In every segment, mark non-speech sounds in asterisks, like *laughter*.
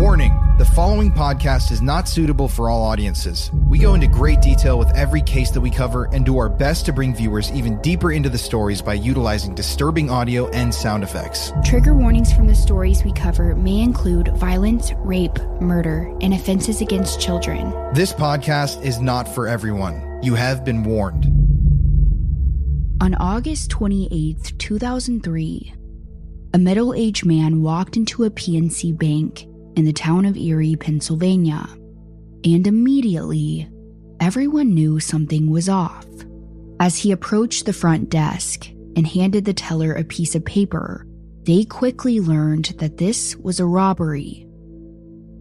Warning the following podcast is not suitable for all audiences. We go into great detail with every case that we cover and do our best to bring viewers even deeper into the stories by utilizing disturbing audio and sound effects. Trigger warnings from the stories we cover may include violence, rape, murder, and offenses against children. This podcast is not for everyone. You have been warned. On August 28, 2003, a middle aged man walked into a PNC bank in the town of Erie, Pennsylvania, and immediately everyone knew something was off. As he approached the front desk and handed the teller a piece of paper, they quickly learned that this was a robbery.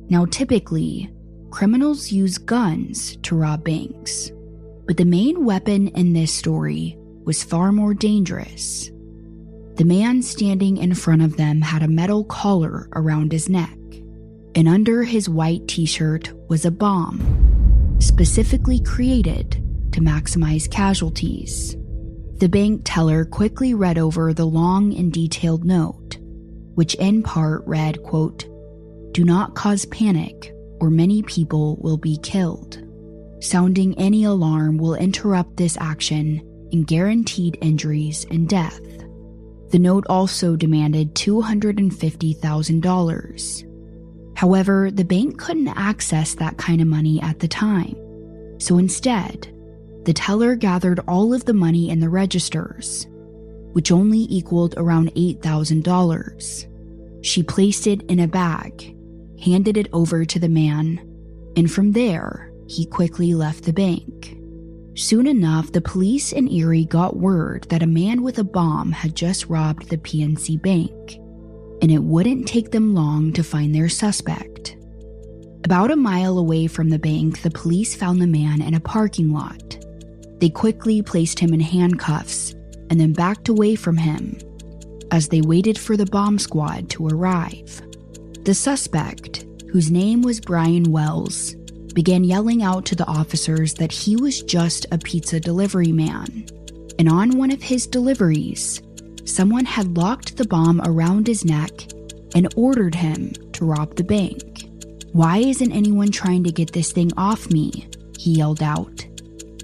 Now, typically, criminals use guns to rob banks, but the main weapon in this story was far more dangerous. The man standing in front of them had a metal collar around his neck, and under his white t shirt was a bomb, specifically created to maximize casualties. The bank teller quickly read over the long and detailed note, which in part read, quote, Do not cause panic, or many people will be killed. Sounding any alarm will interrupt this action and guaranteed injuries and death. The note also demanded $250,000. However, the bank couldn't access that kind of money at the time. So instead, the teller gathered all of the money in the registers, which only equaled around $8,000. She placed it in a bag, handed it over to the man, and from there, he quickly left the bank. Soon enough, the police in Erie got word that a man with a bomb had just robbed the PNC Bank, and it wouldn't take them long to find their suspect. About a mile away from the bank, the police found the man in a parking lot. They quickly placed him in handcuffs and then backed away from him as they waited for the bomb squad to arrive. The suspect, whose name was Brian Wells, began yelling out to the officers that he was just a pizza delivery man. And on one of his deliveries, someone had locked the bomb around his neck and ordered him to rob the bank. Why isn't anyone trying to get this thing off me? He yelled out.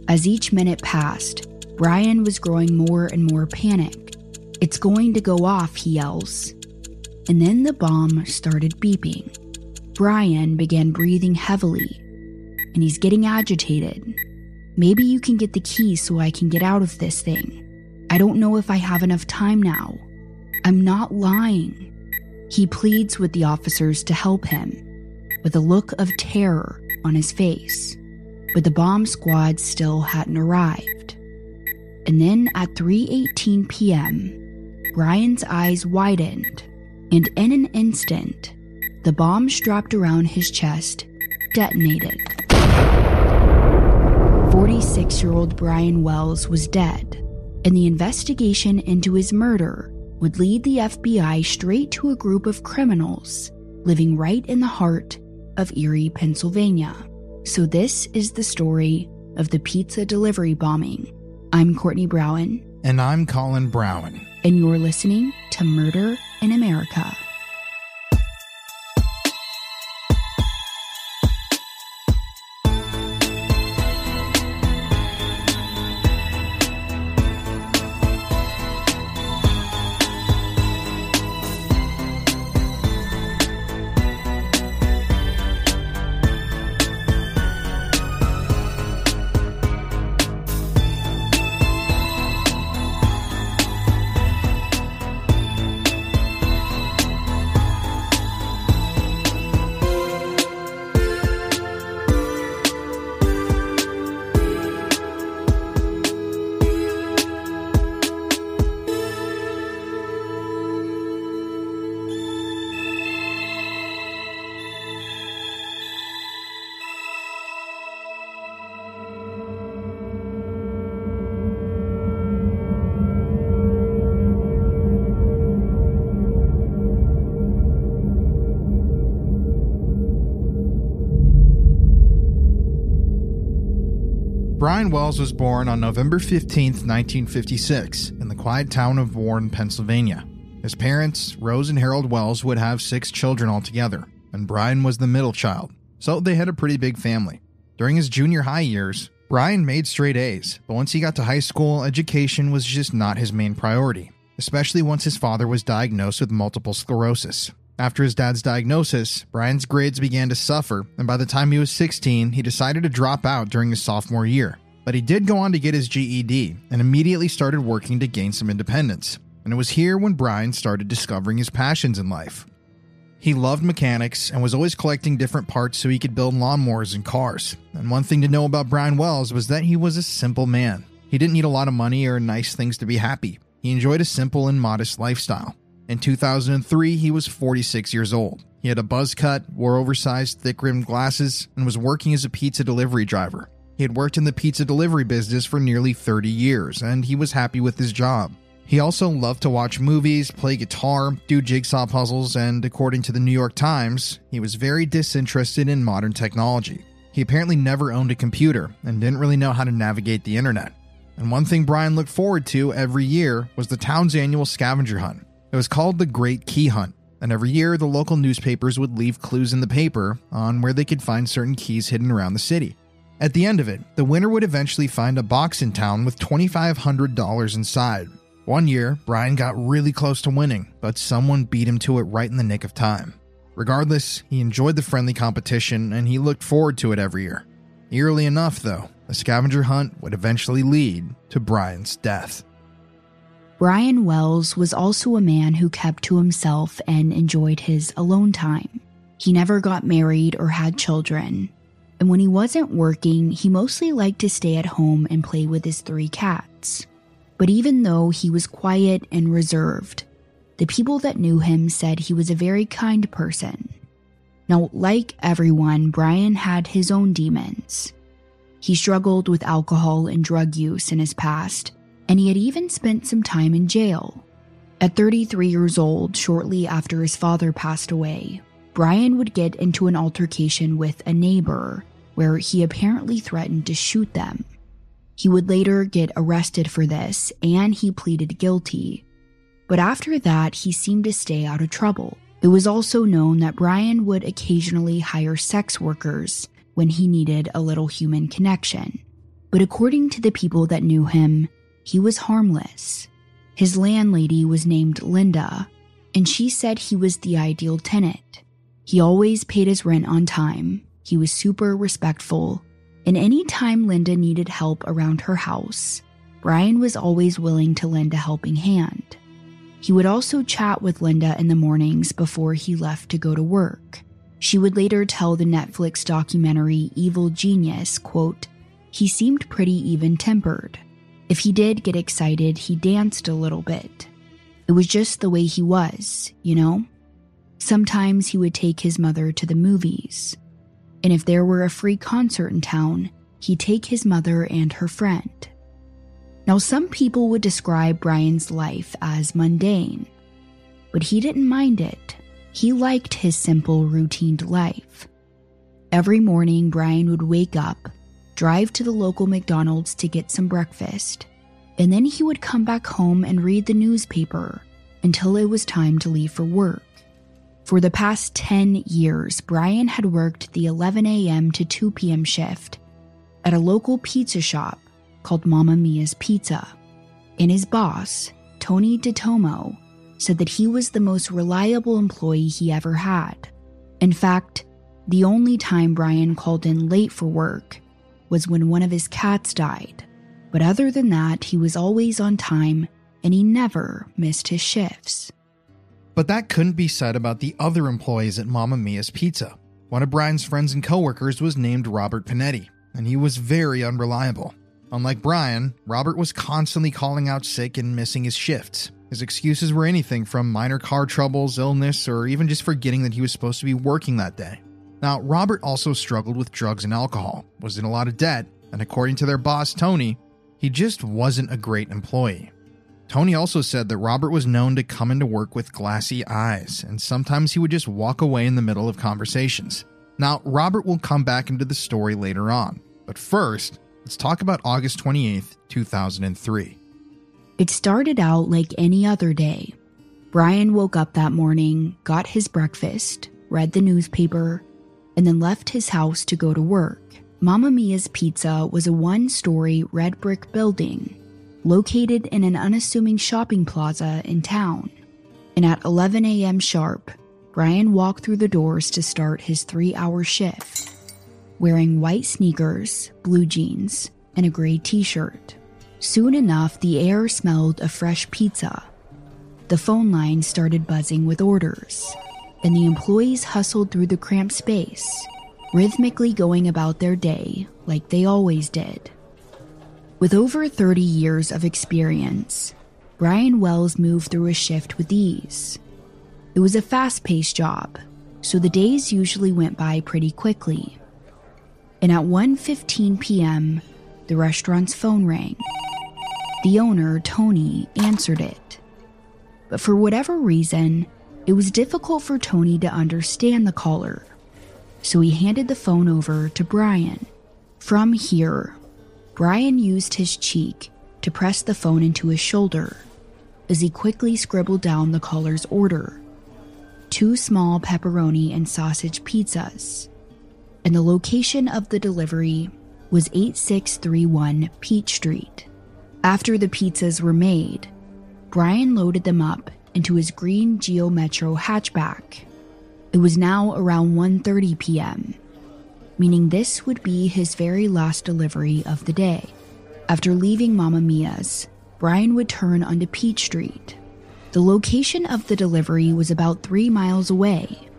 As each minute passed, Brian was growing more and more panicked. It's going to go off, he yells. And then the bomb started beeping. Brian began breathing heavily and he's getting agitated. Maybe you can get the key so I can get out of this thing. I don't know if I have enough time now. I'm not lying. He pleads with the officers to help him, with a look of terror on his face. But the bomb squad still hadn't arrived. And then at 3:18 p.m., Brian's eyes widened, and in an instant, the bomb strapped around his chest detonated. 46 year old Brian Wells was dead, and the investigation into his murder would lead the FBI straight to a group of criminals living right in the heart of Erie, Pennsylvania. So, this is the story of the pizza delivery bombing. I'm Courtney Browen. And I'm Colin Browen. And you're listening to Murder in America. Brian Wells was born on November 15, 1956, in the quiet town of Warren, Pennsylvania. His parents, Rose and Harold Wells, would have six children altogether. and Brian was the middle child, so they had a pretty big family. During his junior high years, Brian made straight A's, but once he got to high school, education was just not his main priority, especially once his father was diagnosed with multiple sclerosis. After his dad's diagnosis, Brian's grades began to suffer, and by the time he was 16, he decided to drop out during his sophomore year. But he did go on to get his GED and immediately started working to gain some independence. And it was here when Brian started discovering his passions in life. He loved mechanics and was always collecting different parts so he could build lawnmowers and cars. And one thing to know about Brian Wells was that he was a simple man. He didn't need a lot of money or nice things to be happy. He enjoyed a simple and modest lifestyle. In 2003, he was 46 years old. He had a buzz cut, wore oversized, thick rimmed glasses, and was working as a pizza delivery driver. He had worked in the pizza delivery business for nearly 30 years, and he was happy with his job. He also loved to watch movies, play guitar, do jigsaw puzzles, and according to the New York Times, he was very disinterested in modern technology. He apparently never owned a computer and didn't really know how to navigate the internet. And one thing Brian looked forward to every year was the town's annual scavenger hunt. It was called the Great Key Hunt, and every year the local newspapers would leave clues in the paper on where they could find certain keys hidden around the city. At the end of it, the winner would eventually find a box in town with $2,500 inside. One year, Brian got really close to winning, but someone beat him to it right in the nick of time. Regardless, he enjoyed the friendly competition and he looked forward to it every year. Eerily enough, though, the scavenger hunt would eventually lead to Brian's death. Brian Wells was also a man who kept to himself and enjoyed his alone time. He never got married or had children, and when he wasn't working, he mostly liked to stay at home and play with his three cats. But even though he was quiet and reserved, the people that knew him said he was a very kind person. Now, like everyone, Brian had his own demons. He struggled with alcohol and drug use in his past, and he had even spent some time in jail. At 33 years old, shortly after his father passed away, Brian would get into an altercation with a neighbor where he apparently threatened to shoot them. He would later get arrested for this and he pleaded guilty. But after that, he seemed to stay out of trouble. It was also known that Brian would occasionally hire sex workers when he needed a little human connection. But according to the people that knew him, he was harmless. His landlady was named Linda, and she said he was the ideal tenant. He always paid his rent on time, he was super respectful, and any time Linda needed help around her house, Brian was always willing to lend a helping hand. He would also chat with Linda in the mornings before he left to go to work. She would later tell the Netflix documentary Evil Genius, quote, he seemed pretty even-tempered. If he did get excited, he danced a little bit. It was just the way he was, you know? Sometimes he would take his mother to the movies. And if there were a free concert in town, he'd take his mother and her friend. Now, some people would describe Brian's life as mundane, but he didn't mind it. He liked his simple, routined life. Every morning, Brian would wake up drive to the local McDonald's to get some breakfast, and then he would come back home and read the newspaper until it was time to leave for work. For the past 10 years, Brian had worked the 11 a.m. to 2 p.m. shift at a local pizza shop called Mamma Mia's Pizza. And his boss, Tony DiTomo, said that he was the most reliable employee he ever had. In fact, the only time Brian called in late for work was when one of his cats died. But other than that, he was always on time and he never missed his shifts. But that couldn't be said about the other employees at Mamma Mia's Pizza. One of Brian's friends and coworkers was named Robert Pinetti, and he was very unreliable. Unlike Brian, Robert was constantly calling out sick and missing his shifts. His excuses were anything from minor car troubles, illness, or even just forgetting that he was supposed to be working that day. Now, Robert also struggled with drugs and alcohol, was in a lot of debt, and according to their boss, Tony, he just wasn't a great employee. Tony also said that Robert was known to come into work with glassy eyes, and sometimes he would just walk away in the middle of conversations. Now, Robert will come back into the story later on, but first, let's talk about August 28th, 2003. It started out like any other day. Brian woke up that morning, got his breakfast, read the newspaper, and then left his house to go to work. Mamma Mia's Pizza was a one story red brick building located in an unassuming shopping plaza in town. And at 11 a.m. sharp, Brian walked through the doors to start his three hour shift, wearing white sneakers, blue jeans, and a gray t shirt. Soon enough, the air smelled of fresh pizza. The phone line started buzzing with orders, and the employees hustled through the cramped space, rhythmically going about their day like they always did. With over 30 years of experience, Brian Wells moved through a shift with ease. It was a fast paced job, so the days usually went by pretty quickly. And at 1:15 p.m., the restaurant's phone rang. The owner, Tony, answered it. But for whatever reason, it was difficult for Tony to understand the caller. So he handed the phone over to Brian. From here, Brian used his cheek to press the phone into his shoulder as he quickly scribbled down the caller's order two small pepperoni and sausage pizzas. And the location of the delivery was 8631 Peach Street. After the pizzas were made, Brian loaded them up into his green Geo Metro hatchback. It was now around 1:30 p.m meaning this would be his very last delivery of the day. After leaving Mamma Mia's, Brian would turn onto Peach Street. The location of the delivery was about three miles away,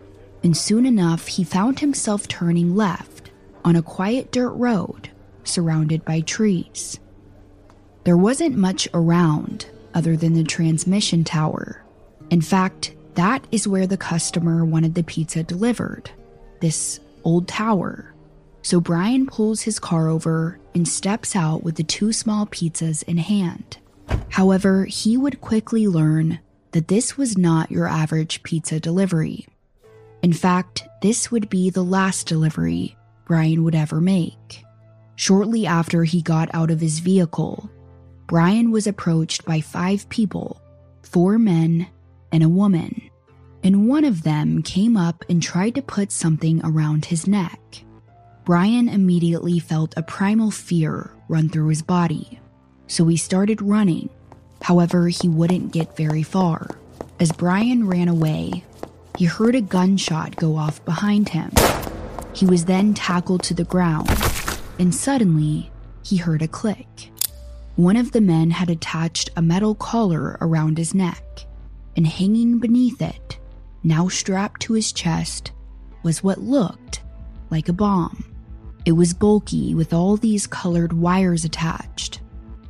and soon enough he found himself turning left on a quiet dirt road surrounded by trees. There wasn't much around other than the transmission tower. In fact, that is where the customer wanted the pizza delivered. This old tower. So Brian pulls his car over and steps out with the two small pizzas in hand. However, he would quickly learn that this was not your average pizza delivery. In fact, this would be the last delivery Brian would ever make. Shortly after he got out of his vehicle, Brian was approached by five people four men and a woman and one of them came up and tried to put something around his neck. Brian immediately felt a primal fear run through his body, so he started running. However, he wouldn't get very far. As Brian ran away, he heard a gunshot go off behind him. He was then tackled to the ground, and suddenly, he heard a click. One of the men had attached a metal collar around his neck, and hanging beneath it now strapped to his chest, was what looked like a bomb. It was bulky with all these colored wires attached.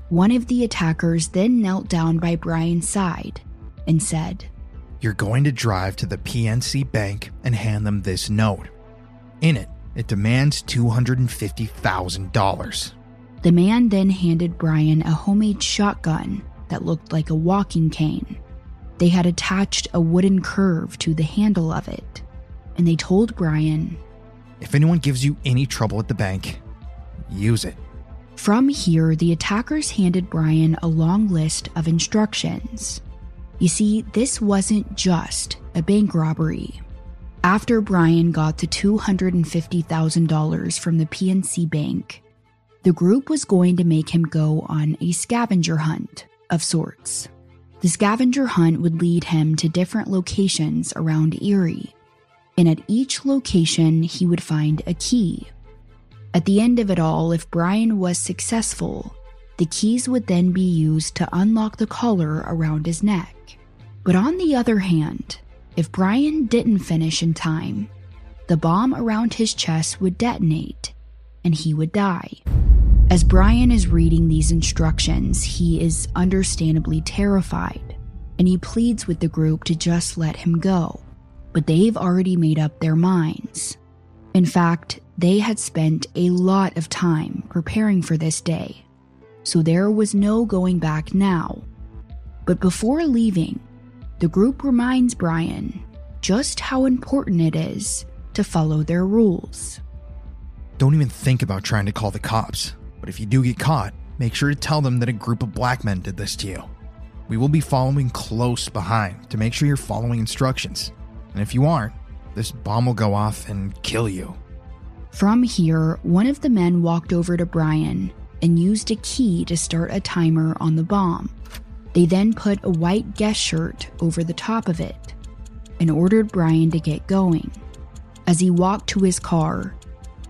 One of the attackers then knelt down by Brian's side and said, You're going to drive to the PNC bank and hand them this note. In it, it demands $250,000. The man then handed Brian a homemade shotgun that looked like a walking cane. They had attached a wooden curve to the handle of it, and they told Brian, If anyone gives you any trouble at the bank, use it. From here, the attackers handed Brian a long list of instructions. You see, this wasn't just a bank robbery. After Brian got the $250,000 from the PNC Bank, the group was going to make him go on a scavenger hunt of sorts. The scavenger hunt would lead him to different locations around Erie, and at each location, he would find a key. At the end of it all, if Brian was successful, the keys would then be used to unlock the collar around his neck. But on the other hand, if Brian didn't finish in time, the bomb around his chest would detonate and he would die. As Brian is reading these instructions, he is understandably terrified, and he pleads with the group to just let him go. But they've already made up their minds. In fact, they had spent a lot of time preparing for this day, so there was no going back now. But before leaving, the group reminds Brian just how important it is to follow their rules. Don't even think about trying to call the cops. But if you do get caught, make sure to tell them that a group of black men did this to you. We will be following close behind to make sure you're following instructions. And if you aren't, This bomb will go off and kill you. From here, one of the men walked over to Brian and used a key to start a timer on the bomb. They then put a white Guess shirt over the top of it and ordered Brian to get going. As he walked to his car,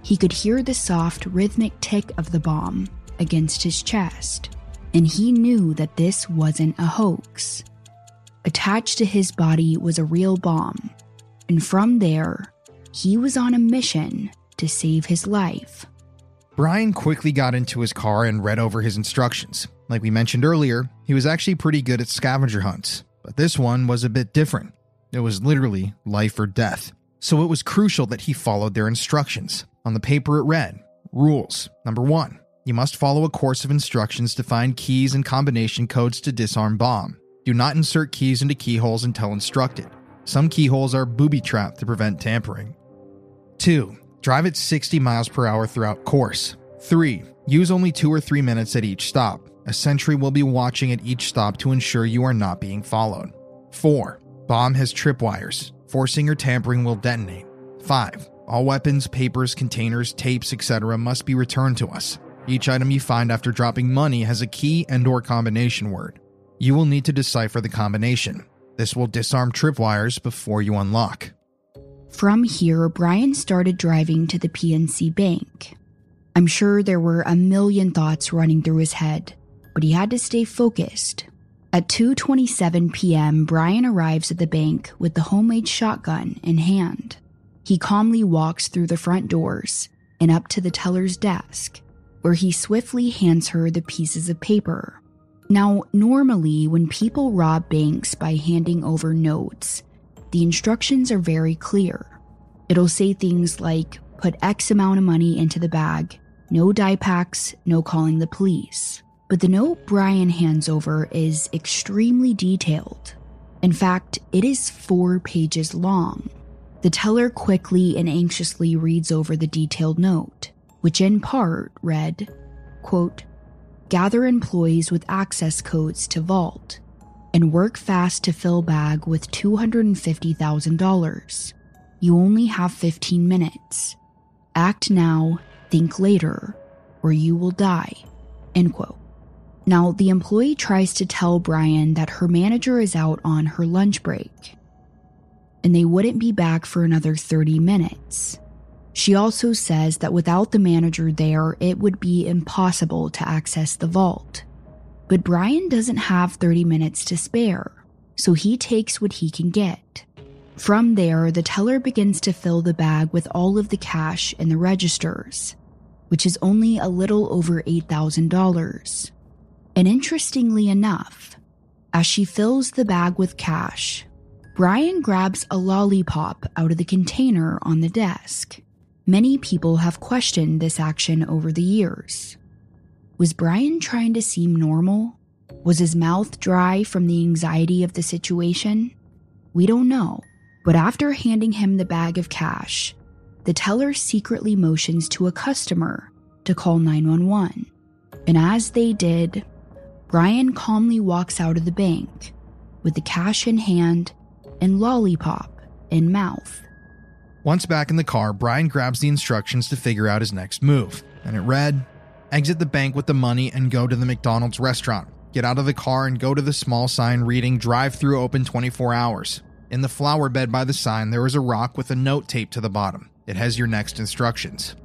he could hear the soft, rhythmic tick of the bomb against his chest, and he knew that this wasn't a hoax. Attached to his body was a real bomb, and from there, he was on a mission to save his life. Brian quickly got into his car and read over his instructions. Like we mentioned earlier, he was actually pretty good at scavenger hunts, but this one was a bit different. It was literally life or death. So it was crucial that he followed their instructions. On the paper, it read Rules. Number one, you must follow a course of instructions to find keys and combination codes to disarm bomb. Do not insert keys into keyholes until instructed. Some keyholes are booby trapped to prevent tampering. 2. Drive at 60 miles per hour throughout course. 3. Use only 2 or 3 minutes at each stop. A sentry will be watching at each stop to ensure you are not being followed. 4. Bomb has tripwires. Forcing or tampering will detonate. 5. All weapons, papers, containers, tapes, etc. must be returned to us. Each item you find after dropping money has a key and or combination word. You will need to decipher the combination. This will disarm tripwires before you unlock. From here, Brian started driving to the PNC bank. I'm sure there were a million thoughts running through his head, but he had to stay focused. At 2:27 p.m., Brian arrives at the bank with the homemade shotgun in hand. He calmly walks through the front doors and up to the teller's desk, where he swiftly hands her the pieces of paper. Now, normally, when people rob banks by handing over notes, the instructions are very clear. It'll say things like put X amount of money into the bag, no die packs, no calling the police. But the note Brian hands over is extremely detailed. In fact, it is four pages long. The teller quickly and anxiously reads over the detailed note, which in part read, quote, Gather employees with access codes to Vault and work fast to fill bag with $250,000. You only have 15 minutes. Act now, think later, or you will die. End quote. Now, the employee tries to tell Brian that her manager is out on her lunch break and they wouldn't be back for another 30 minutes. She also says that without the manager there, it would be impossible to access the vault. But Brian doesn't have 30 minutes to spare, so he takes what he can get. From there, the teller begins to fill the bag with all of the cash in the registers, which is only a little over $8,000. And interestingly enough, as she fills the bag with cash, Brian grabs a lollipop out of the container on the desk. Many people have questioned this action over the years. Was Brian trying to seem normal? Was his mouth dry from the anxiety of the situation? We don't know, but after handing him the bag of cash, the teller secretly motions to a customer to call 911. And as they did, Brian calmly walks out of the bank with the cash in hand and lollipop in mouth. Once back in the car, Brian grabs the instructions to figure out his next move, and it read Exit the bank with the money and go to the McDonald's restaurant. Get out of the car and go to the small sign reading drive through open 24 hours. In the flower bed by the sign, there is a rock with a note taped to the bottom. It has your next instructions.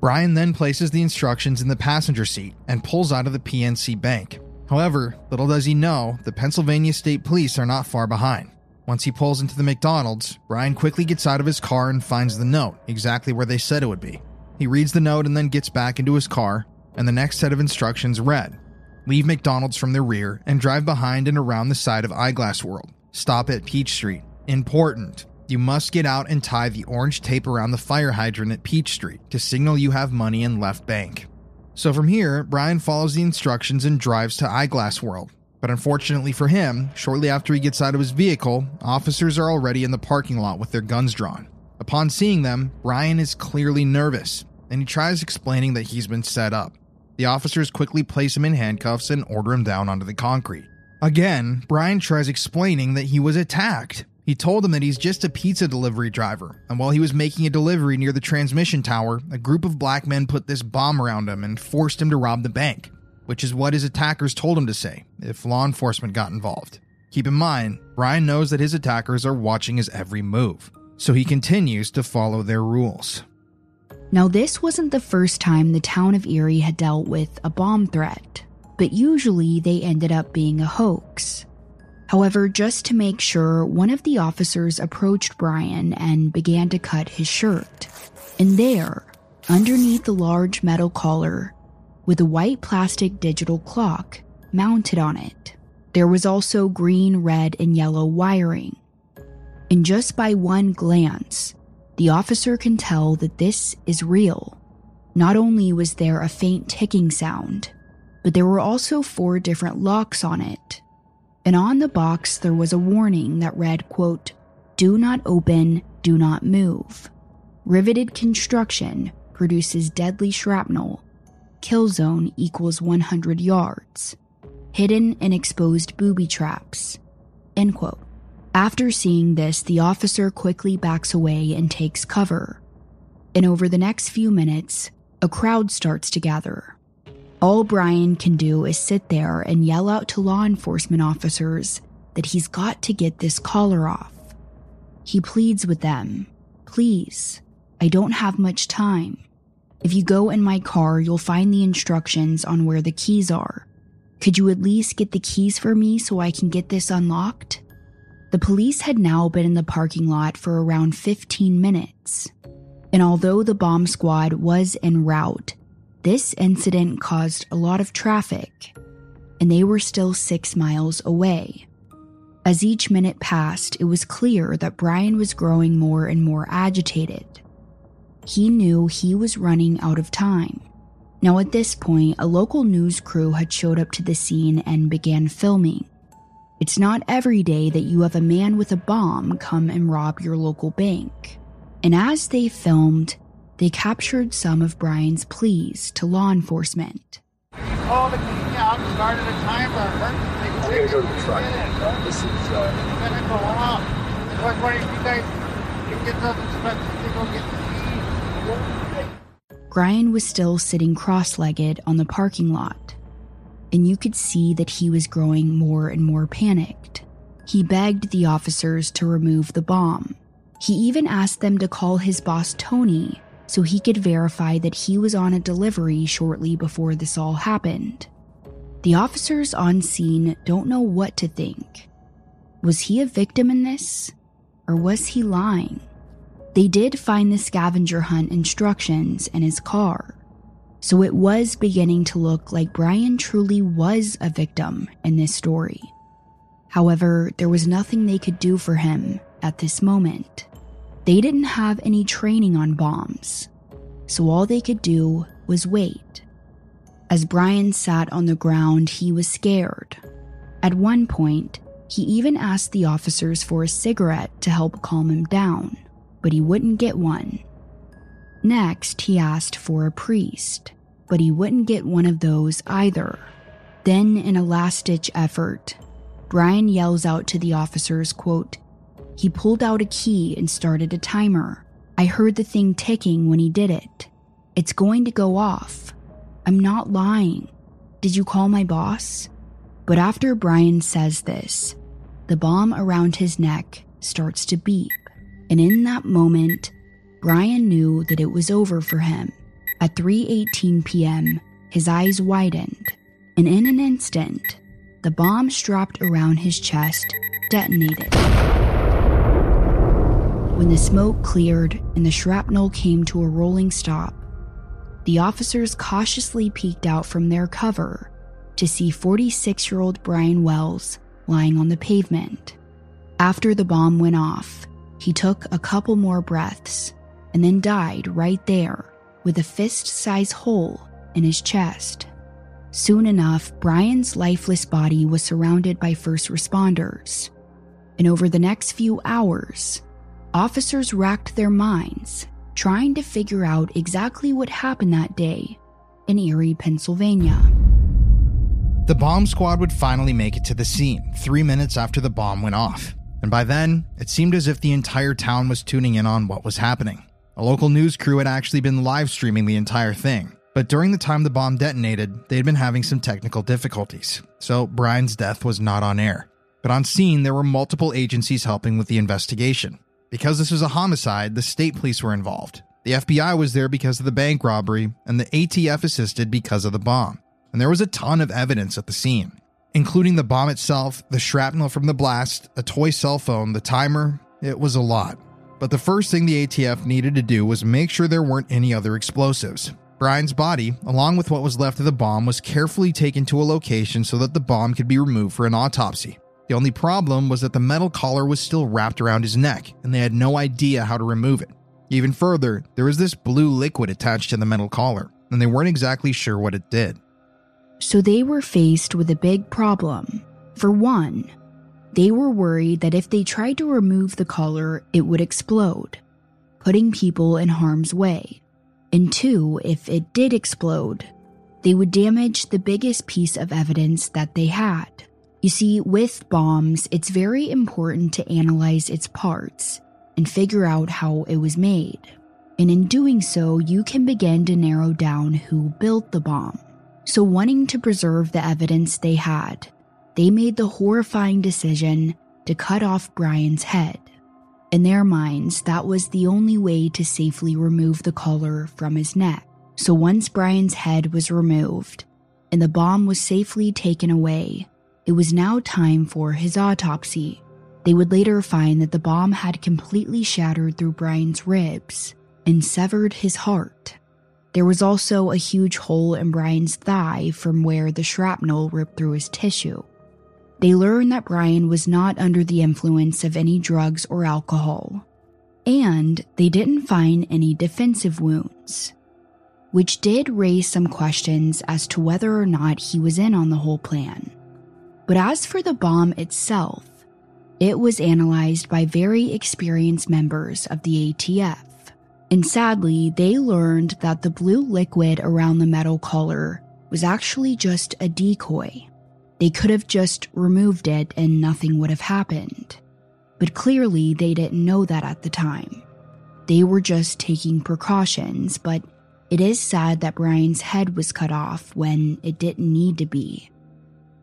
Brian then places the instructions in the passenger seat and pulls out of the PNC bank. However, little does he know, the Pennsylvania State Police are not far behind. Once he pulls into the McDonald's, Brian quickly gets out of his car and finds the note, exactly where they said it would be. He reads the note and then gets back into his car, and the next set of instructions read Leave McDonald's from the rear and drive behind and around the side of Eyeglass World. Stop at Peach Street. Important. You must get out and tie the orange tape around the fire hydrant at Peach Street to signal you have money in left bank. So from here, Brian follows the instructions and drives to Eyeglass World. But unfortunately for him, shortly after he gets out of his vehicle, officers are already in the parking lot with their guns drawn. Upon seeing them, Brian is clearly nervous, and he tries explaining that he's been set up. The officers quickly place him in handcuffs and order him down onto the concrete. Again, Brian tries explaining that he was attacked. He told them that he's just a pizza delivery driver, and while he was making a delivery near the transmission tower, a group of black men put this bomb around him and forced him to rob the bank, which is what his attackers told him to say if law enforcement got involved. Keep in mind, Brian knows that his attackers are watching his every move, so he continues to follow their rules. Now, this wasn't the first time the town of Erie had dealt with a bomb threat, but usually they ended up being a hoax. However, just to make sure, one of the officers approached Brian and began to cut his shirt. And there, underneath the large metal collar, with a white plastic digital clock mounted on it, there was also green, red, and yellow wiring. And just by one glance, the officer can tell that this is real. Not only was there a faint ticking sound, but there were also four different locks on it and on the box there was a warning that read, quote, Do not open, do not move. Riveted construction produces deadly shrapnel. Kill zone equals 100 yards. Hidden and exposed booby traps. End quote. After seeing this, the officer quickly backs away and takes cover. And over the next few minutes, a crowd starts to gather. All Brian can do is sit there and yell out to law enforcement officers that he's got to get this collar off. He pleads with them Please, I don't have much time. If you go in my car, you'll find the instructions on where the keys are. Could you at least get the keys for me so I can get this unlocked? The police had now been in the parking lot for around 15 minutes. And although the bomb squad was en route, this incident caused a lot of traffic, and they were still six miles away. As each minute passed, it was clear that Brian was growing more and more agitated. He knew he was running out of time. Now, at this point, a local news crew had showed up to the scene and began filming. It's not every day that you have a man with a bomb come and rob your local bank. And as they filmed, they captured some of Brian's pleas to law enforcement. Oh, the key out started a timer. I'm gonna go to the truck. This is. Uh... It's gonna go off. I was wondering if you guys can get those instructions to go get the key. Brian was still sitting cross legged on the parking lot, and you could see that he was growing more and more panicked. He begged the officers to remove the bomb. He even asked them to call his boss, Tony, so he could verify that he was on a delivery shortly before this all happened. The officers on scene don't know what to think. Was he a victim in this? Or was he lying? They did find the scavenger hunt instructions in his car, so it was beginning to look like Brian truly was a victim in this story. However, there was nothing they could do for him at this moment. They didn't have any training on bombs, so all they could do was wait. As Brian sat on the ground, he was scared. At one point, he even asked the officers for a cigarette to help calm him down, but he wouldn't get one. Next, he asked for a priest, but he wouldn't get one of those either. Then, in a last ditch effort, Brian yells out to the officers, quote, he pulled out a key and started a timer. I heard the thing ticking when he did it. It's going to go off. I'm not lying. Did you call my boss? But after Brian says this, the bomb around his neck starts to beep. And in that moment, Brian knew that it was over for him. At 3:18 p.m., his eyes widened, and in an instant, the bomb strapped around his chest detonated. When the smoke cleared and the shrapnel came to a rolling stop, the officers cautiously peeked out from their cover to see 46 year old Brian Wells lying on the pavement. After the bomb went off, he took a couple more breaths and then died right there with a fist sized hole in his chest. Soon enough, Brian's lifeless body was surrounded by first responders. And over the next few hours, officers racked their minds trying to figure out exactly what happened that day in Erie, Pennsylvania. The bomb squad would finally make it to the scene three minutes after the bomb went off. And by then, it seemed as if the entire town was tuning in on what was happening. A local news crew had actually been live streaming the entire thing. But during the time the bomb detonated, they had been having some technical difficulties, so Brian's death was not on air. But on scene, there were multiple agencies helping with the investigation. Because this was a homicide, the state police were involved. The FBI was there because of the bank robbery, and the ATF assisted because of the bomb. And there was a ton of evidence at the scene, including the bomb itself, the shrapnel from the blast, a toy cell phone, the timer. It was a lot. But the first thing the ATF needed to do was make sure there weren't any other explosives. Brian's body, along with what was left of the bomb, was carefully taken to a location so that the bomb could be removed for an autopsy. The only problem was that the metal collar was still wrapped around his neck, and they had no idea how to remove it. Even further, there was this blue liquid attached to the metal collar, and they weren't exactly sure what it did. So they were faced with a big problem. For one, they were worried that if they tried to remove the collar, it would explode, putting people in harm's way. And two, if it did explode, they would damage the biggest piece of evidence that they had you see, with bombs, it's very important to analyze its parts and figure out how it was made. And in doing so, you can begin to narrow down who built the bomb. So, wanting to preserve the evidence they had, they made the horrifying decision to cut off Brian's head. In their minds, that was the only way to safely remove the collar from his neck. So, once Brian's head was removed and the bomb was safely taken away, it was now time for his autopsy. They would later find that the bomb had completely shattered through Brian's ribs and severed his heart. There was also a huge hole in Brian's thigh from where the shrapnel ripped through his tissue. They learned that Brian was not under the influence of any drugs or alcohol, and they didn't find any defensive wounds, which did raise some questions as to whether or not he was in on the whole plan. But as for the bomb itself, it was analyzed by very experienced members of the ATF. And sadly, they learned that the blue liquid around the metal collar was actually just a decoy. They could have just removed it and nothing would have happened. But clearly, they didn't know that at the time. They were just taking precautions, but it is sad that Brian's head was cut off when it didn't need to be.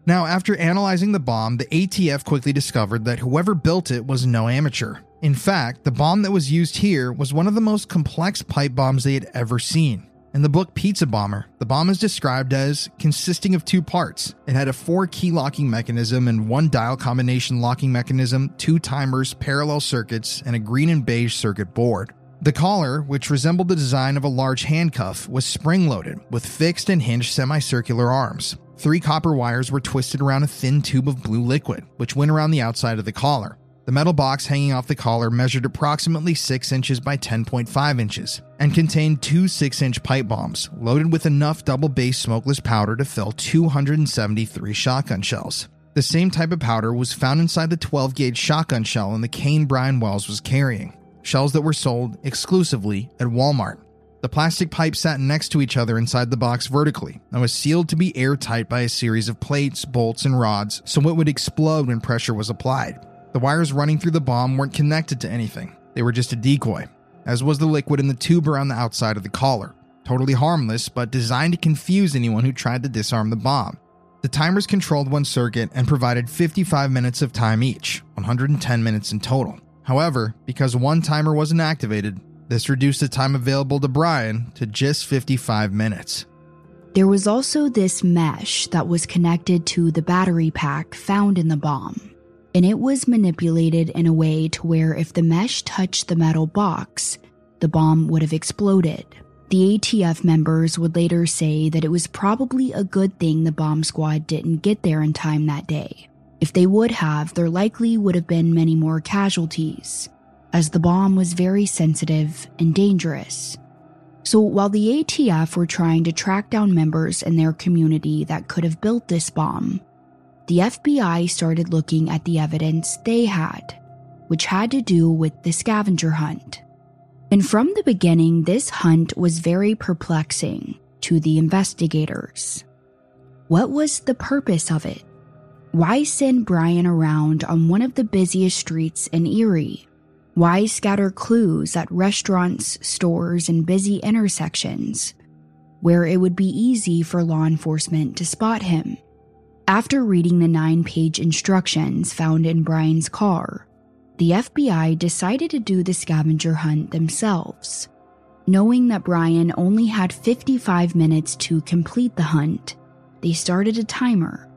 Now, after analyzing the bomb, the ATF quickly discovered that whoever built it was no amateur. In fact, the bomb that was used here was one of the most complex pipe bombs they had ever seen. In the book Pizza Bomber, the bomb is described as consisting of two parts. It had a four key locking mechanism and one dial combination locking mechanism, two timers, parallel circuits, and a green and beige circuit board. The collar, which resembled the design of a large handcuff, was spring loaded with fixed and hinged semicircular arms. Three copper wires were twisted around a thin tube of blue liquid, which went around the outside of the collar. The metal box hanging off the collar measured approximately 6 inches by 10.5 inches and contained two 6 inch pipe bombs loaded with enough double base smokeless powder to fill 273 shotgun shells. The same type of powder was found inside the 12 gauge shotgun shell in the cane Brian Wells was carrying, shells that were sold exclusively at Walmart. The plastic pipes sat next to each other inside the box vertically and was sealed to be airtight by a series of plates, bolts, and rods so it would explode when pressure was applied. The wires running through the bomb weren't connected to anything, they were just a decoy, as was the liquid in the tube around the outside of the collar. Totally harmless, but designed to confuse anyone who tried to disarm the bomb. The timers controlled one circuit and provided 55 minutes of time each, 110 minutes in total. However, because one timer wasn't activated, this reduced the time available to Brian to just 55 minutes. There was also this mesh that was connected to the battery pack found in the bomb, and it was manipulated in a way to where if the mesh touched the metal box, the bomb would have exploded. The ATF members would later say that it was probably a good thing the bomb squad didn't get there in time that day. If they would have, there likely would have been many more casualties as the bomb was very sensitive and dangerous. So while the ATF were trying to track down members in their community that could have built this bomb, the FBI started looking at the evidence they had, which had to do with the scavenger hunt. And from the beginning, this hunt was very perplexing to the investigators. What was the purpose of it? Why send Brian around on one of the busiest streets in Erie? Why scatter clues at restaurants, stores, and busy intersections where it would be easy for law enforcement to spot him? After reading the nine page instructions found in Brian's car, the FBI decided to do the scavenger hunt themselves. Knowing that Brian only had 55 minutes to complete the hunt, they started a timer.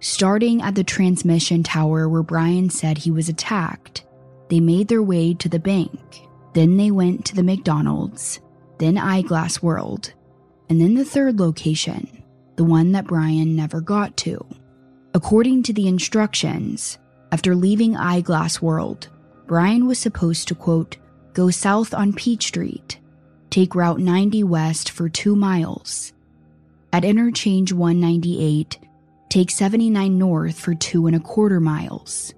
Starting at the transmission tower where Brian said he was attacked, they made their way to the bank. Then they went to the McDonald's, then Eyeglass World, and then the third location, the one that Brian never got to. According to the instructions, after leaving Eyeglass World, Brian was supposed to, quote, go south on Peach Street, take Route 90 west for two miles. At interchange 198, take 79 north for two and a quarter miles.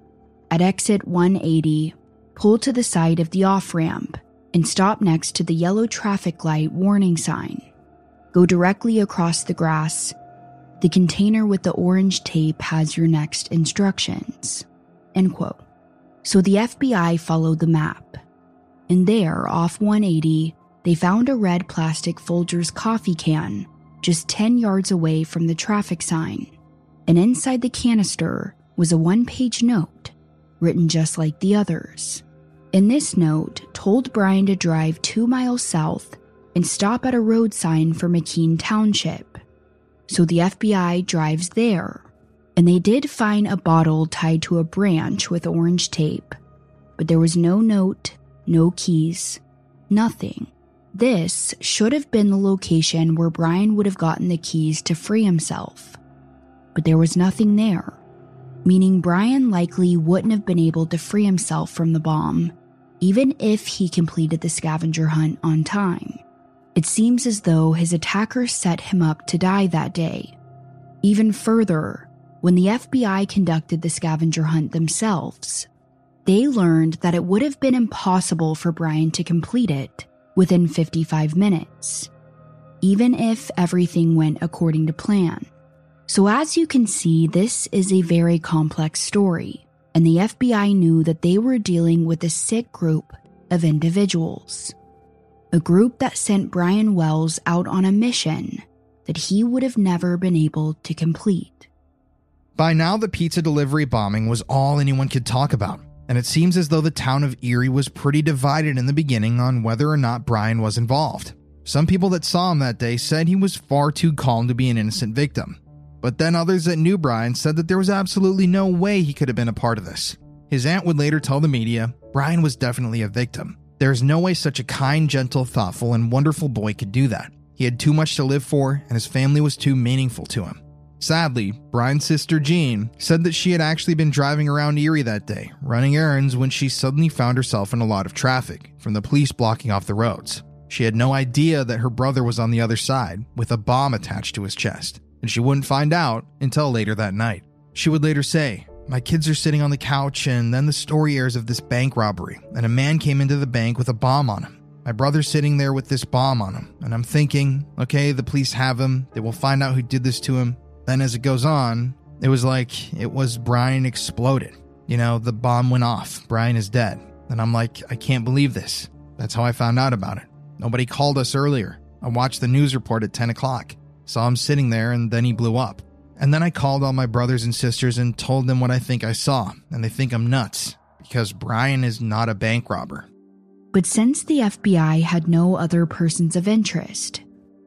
At exit 180, pull to the side of the off ramp and stop next to the yellow traffic light warning sign. Go directly across the grass. The container with the orange tape has your next instructions. End quote. So the FBI followed the map. And there, off 180, they found a red plastic Folgers coffee can just 10 yards away from the traffic sign. And inside the canister was a one page note written just like the others. In this note, told Brian to drive two miles south and stop at a road sign for McKean Township. So the FBI drives there and they did find a bottle tied to a branch with orange tape, but there was no note, no keys, nothing. This should have been the location where Brian would have gotten the keys to free himself. But there was nothing there, meaning Brian likely wouldn't have been able to free himself from the bomb, even if he completed the scavenger hunt on time. It seems as though his attacker set him up to die that day. Even further, when the FBI conducted the scavenger hunt themselves, they learned that it would have been impossible for Brian to complete it within 55 minutes, even if everything went according to plan. So, as you can see, this is a very complex story, and the FBI knew that they were dealing with a sick group of individuals. A group that sent Brian Wells out on a mission that he would have never been able to complete. By now, the pizza delivery bombing was all anyone could talk about, and it seems as though the town of Erie was pretty divided in the beginning on whether or not Brian was involved. Some people that saw him that day said he was far too calm to be an innocent victim. But then others that knew Brian said that there was absolutely no way he could have been a part of this. His aunt would later tell the media Brian was definitely a victim. There is no way such a kind, gentle, thoughtful, and wonderful boy could do that. He had too much to live for, and his family was too meaningful to him. Sadly, Brian's sister Jean said that she had actually been driving around Erie that day, running errands when she suddenly found herself in a lot of traffic from the police blocking off the roads. She had no idea that her brother was on the other side with a bomb attached to his chest, and she wouldn't find out until later that night. She would later say, My kids are sitting on the couch, and then the story airs of this bank robbery, and a man came into the bank with a bomb on him. My brother's sitting there with this bomb on him, and I'm thinking, okay, the police have him. They will find out who did this to him. Then, as it goes on, it was like it was Brian exploded. You know, the bomb went off. Brian is dead. And I'm like, I can't believe this. That's how I found out about it. Nobody called us earlier. I watched the news report at 10 o'clock, saw him sitting there, and then he blew up. And then I called all my brothers and sisters and told them what I think I saw, and they think I'm nuts because Brian is not a bank robber. But since the FBI had no other persons of interest,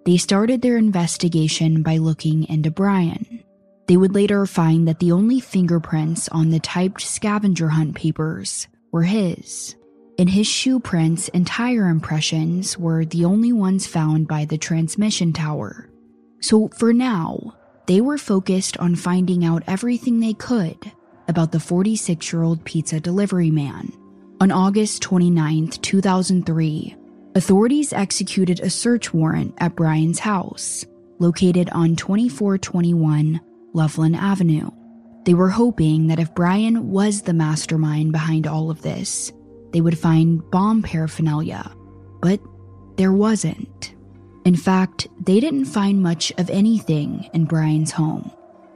they started their investigation by looking into Brian. They would later find that the only fingerprints on the typed scavenger hunt papers were his. And his shoe prints and tire impressions were the only ones found by the transmission tower. So for now, they were focused on finding out everything they could about the 46 year old pizza delivery man. On August 29, 2003, Authorities executed a search warrant at Brian's house, located on 2421 Loveland Avenue. They were hoping that if Brian was the mastermind behind all of this, they would find bomb paraphernalia. But there wasn't. In fact, they didn't find much of anything in Brian's home.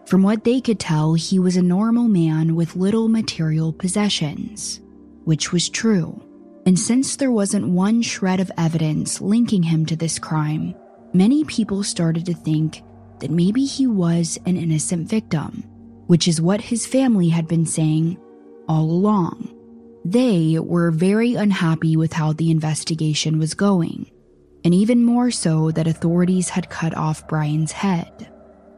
From what they could tell, he was a normal man with little material possessions, which was true. And since there wasn't one shred of evidence linking him to this crime, many people started to think that maybe he was an innocent victim, which is what his family had been saying all along. They were very unhappy with how the investigation was going, and even more so that authorities had cut off Brian's head.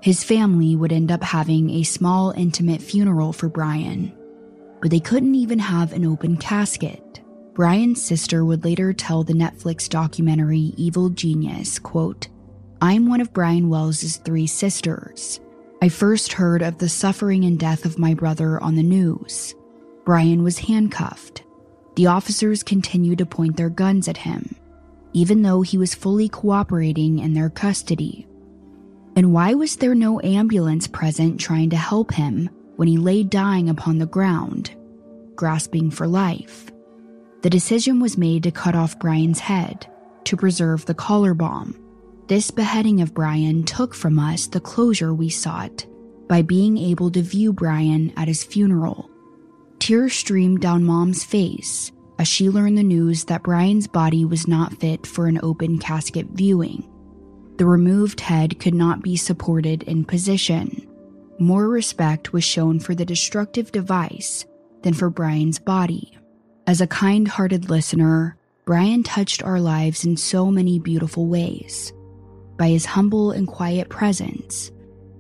His family would end up having a small, intimate funeral for Brian, but they couldn't even have an open casket. Brian's sister would later tell the Netflix documentary Evil Genius, quote, I'm one of Brian Wells' three sisters. I first heard of the suffering and death of my brother on the news. Brian was handcuffed. The officers continued to point their guns at him, even though he was fully cooperating in their custody. And why was there no ambulance present trying to help him when he lay dying upon the ground, grasping for life? The decision was made to cut off Brian's head to preserve the collar bomb. This beheading of Brian took from us the closure we sought by being able to view Brian at his funeral Tears streamed down Mom's face as she learned the news that Brian's body was not fit for an open casket viewing. The removed head could not be supported in position. More respect was shown for the destructive device than for Brian's body. As a kind hearted listener, Brian touched our lives in so many beautiful ways. By his humble and quiet presence,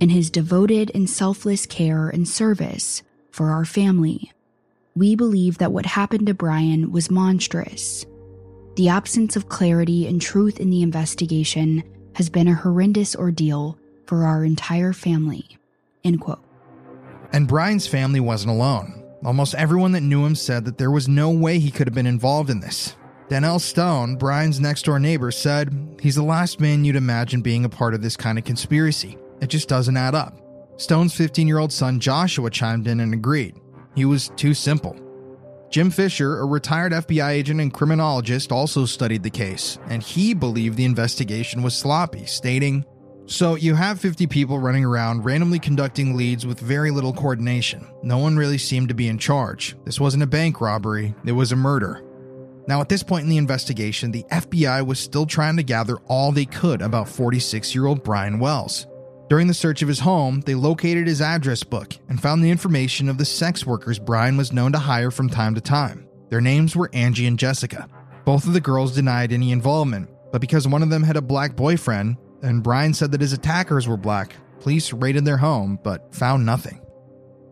and his devoted and selfless care and service for our family. We believe that what happened to Brian was monstrous. The absence of clarity and truth in the investigation has been a horrendous ordeal for our entire family. End quote. And Brian's family wasn't alone. Almost everyone that knew him said that there was no way he could have been involved in this. Danelle Stone, Brian's next door neighbor, said he's the last man you'd imagine being a part of this kind of conspiracy. It just doesn't add up. Stone's 15 year old son Joshua chimed in and agreed. He was too simple. Jim Fisher, a retired FBI agent and criminologist, also studied the case, and he believed the investigation was sloppy, stating, So you have 50 people running around randomly conducting leads with very little coordination. No one really seemed to be in charge. This wasn't a bank robbery, it was a murder. Now, at this point in the investigation, the FBI was still trying to gather all they could about 46 year old Brian Wells. During the search of his home, they located his address book and found the information of the sex workers Brian was known to hire from time to time. Their names were Angie and Jessica. Both of the girls denied any involvement, but because one of them had a black boyfriend, and Brian said that his attackers were black, police raided their home but found nothing.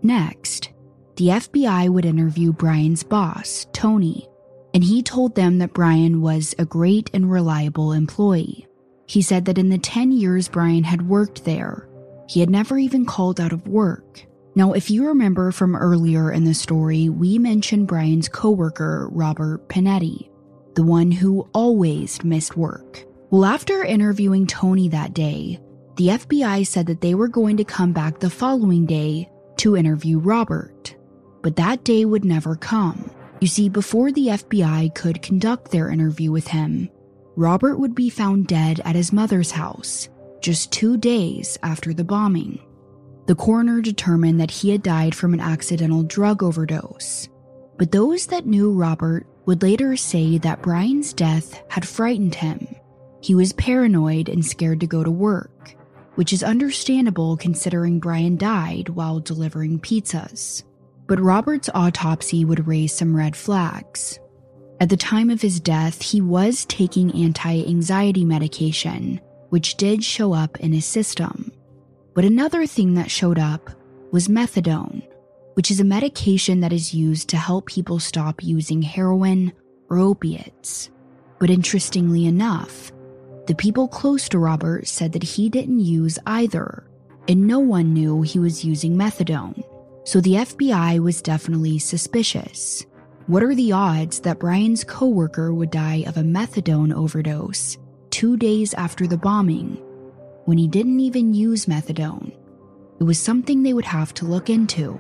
Next, the FBI would interview Brian's boss, Tony, and he told them that Brian was a great and reliable employee. He said that in the 10 years Brian had worked there, he had never even called out of work. Now, if you remember from earlier in the story, we mentioned Brian's coworker, Robert Pinetti, the one who always missed work. Well, after interviewing Tony that day, the FBI said that they were going to come back the following day to interview Robert. But that day would never come. You see, before the FBI could conduct their interview with him, Robert would be found dead at his mother's house just two days after the bombing. The coroner determined that he had died from an accidental drug overdose. But those that knew Robert would later say that Brian's death had frightened him. He was paranoid and scared to go to work, which is understandable considering Brian died while delivering pizzas. But Robert's autopsy would raise some red flags. At the time of his death, he was taking anti anxiety medication, which did show up in his system. But another thing that showed up was methadone, which is a medication that is used to help people stop using heroin or opiates. But interestingly enough, the people close to Robert said that he didn't use either, and no one knew he was using methadone. So the FBI was definitely suspicious. What are the odds that Brian's coworker would die of a methadone overdose two days after the bombing when he didn't even use methadone? It was something they would have to look into.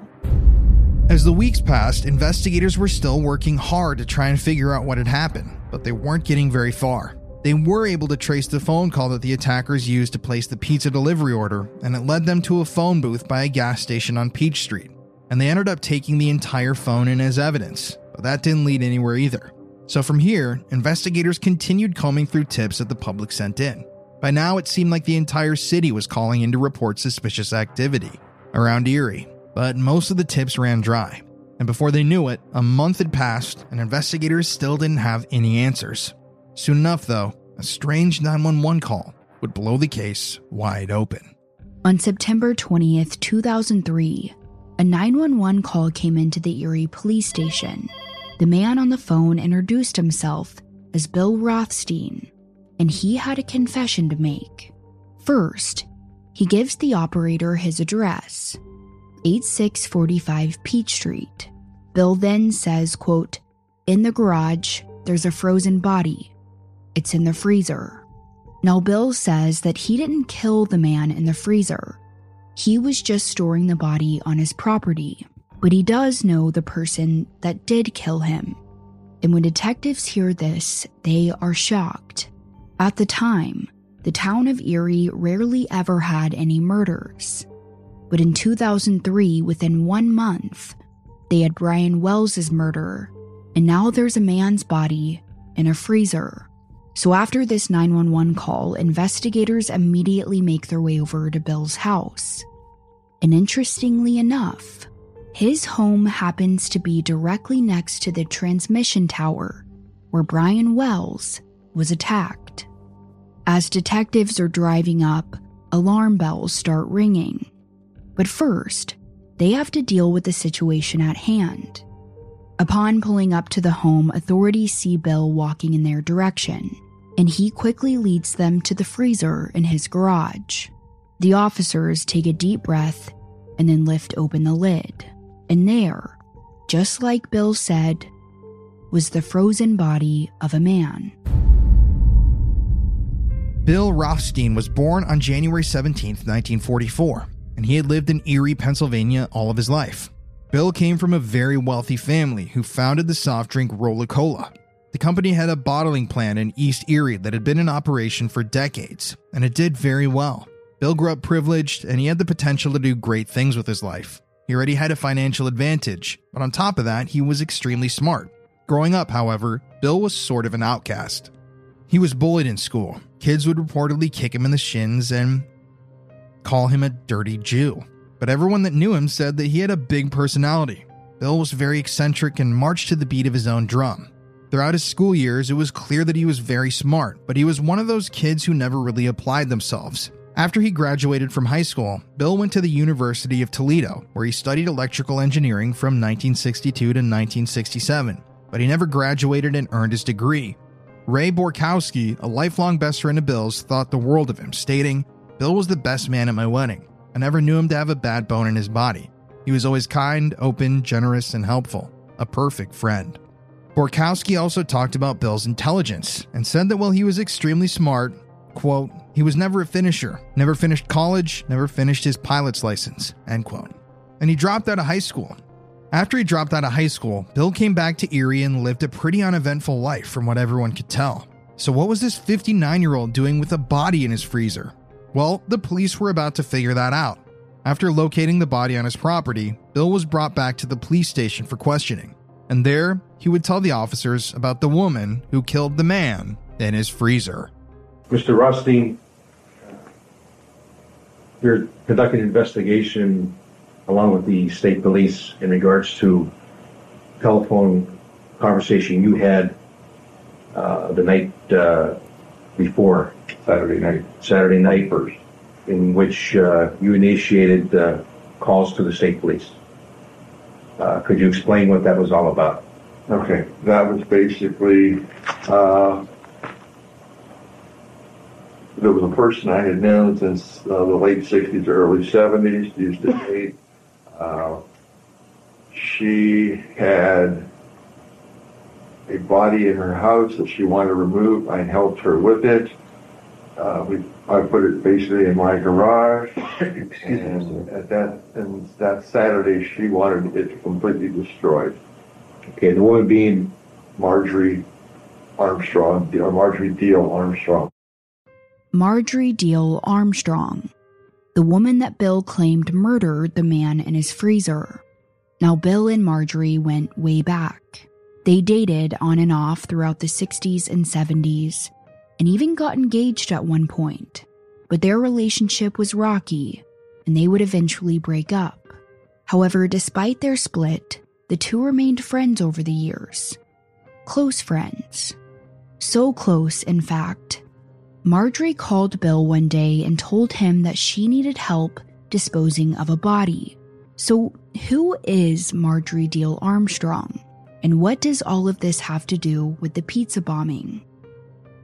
As the weeks passed, investigators were still working hard to try and figure out what had happened, but they weren't getting very far. They were able to trace the phone call that the attackers used to place the pizza delivery order, and it led them to a phone booth by a gas station on Peach Street. And they ended up taking the entire phone in as evidence, but that didn't lead anywhere either. So from here, investigators continued combing through tips that the public sent in. By now, it seemed like the entire city was calling in to report suspicious activity around Erie, but most of the tips ran dry. And before they knew it, a month had passed and investigators still didn't have any answers. Soon enough, though, a strange 911 call would blow the case wide open. On September 20th, 2003, a 911 call came into the Erie police station. The man on the phone introduced himself as Bill Rothstein, and he had a confession to make. First, he gives the operator his address 8645 Peach Street. Bill then says, quote, In the garage, there's a frozen body. It's in the freezer. Now, Bill says that he didn't kill the man in the freezer. He was just storing the body on his property, but he does know the person that did kill him. And when detectives hear this, they are shocked. At the time, the town of Erie rarely ever had any murders. But in 2003, within one month, they had Brian Wells's murder, and now there's a man's body in a freezer. So after this 911 call, investigators immediately make their way over to Bill's house. And interestingly enough, his home happens to be directly next to the transmission tower where Brian Wells was attacked. As detectives are driving up, alarm bells start ringing. But first, they have to deal with the situation at hand. Upon pulling up to the home, authorities see Bill walking in their direction, and he quickly leads them to the freezer in his garage. The officers take a deep breath and then lift open the lid. And there, just like Bill said, was the frozen body of a man. Bill Rothstein was born on January 17, 1944, and he had lived in Erie, Pennsylvania all of his life. Bill came from a very wealthy family who founded the soft drink Rolla Cola. The company had a bottling plant in East Erie that had been in operation for decades, and it did very well. Bill grew up privileged, and he had the potential to do great things with his life. He already had a financial advantage, but on top of that, he was extremely smart. Growing up, however, Bill was sort of an outcast. He was bullied in school. Kids would reportedly kick him in the shins and call him a dirty Jew. But everyone that knew him said that he had a big personality. Bill was very eccentric and marched to the beat of his own drum. Throughout his school years, it was clear that he was very smart, but he was one of those kids who never really applied themselves. After he graduated from high school, Bill went to the University of Toledo, where he studied electrical engineering from 1962 to 1967, but he never graduated and earned his degree. Ray Borkowski, a lifelong best friend of Bill's, thought the world of him, stating, Bill was the best man at my wedding. I never knew him to have a bad bone in his body. He was always kind, open, generous, and helpful. A perfect friend. Borkowski also talked about Bill's intelligence and said that while he was extremely smart, quote, he was never a finisher, never finished college, never finished his pilot's license, end quote. And he dropped out of high school. After he dropped out of high school, Bill came back to Erie and lived a pretty uneventful life from what everyone could tell. So, what was this 59 year old doing with a body in his freezer? Well, the police were about to figure that out. After locating the body on his property, Bill was brought back to the police station for questioning. And there, he would tell the officers about the woman who killed the man in his freezer. Mr. Rothstein, you're conducting an investigation along with the state police in regards to telephone conversation you had uh, the night uh, before Saturday night. Saturday night, in which uh, you initiated calls to the state police. Uh, could you explain what that was all about? Okay, that was basically, uh, there was a person I had known since uh, the late 60s, early 70s, used to *laughs* date. Uh, she had a body in her house that she wanted to remove. I helped her with it. Uh, we, I put it basically in my garage, *laughs* and at that and that Saturday she wanted it completely destroyed. Okay, the woman being Marjorie Armstrong, Marjorie Diehl Armstrong. Marjorie Diehl Armstrong, the woman that Bill claimed murdered the man in his freezer. Now, Bill and Marjorie went way back. They dated on and off throughout the 60s and 70s, and even got engaged at one point. But their relationship was rocky, and they would eventually break up. However, despite their split, the two remained friends over the years. Close friends. So close, in fact. Marjorie called Bill one day and told him that she needed help disposing of a body. So, who is Marjorie Diehl Armstrong? And what does all of this have to do with the pizza bombing?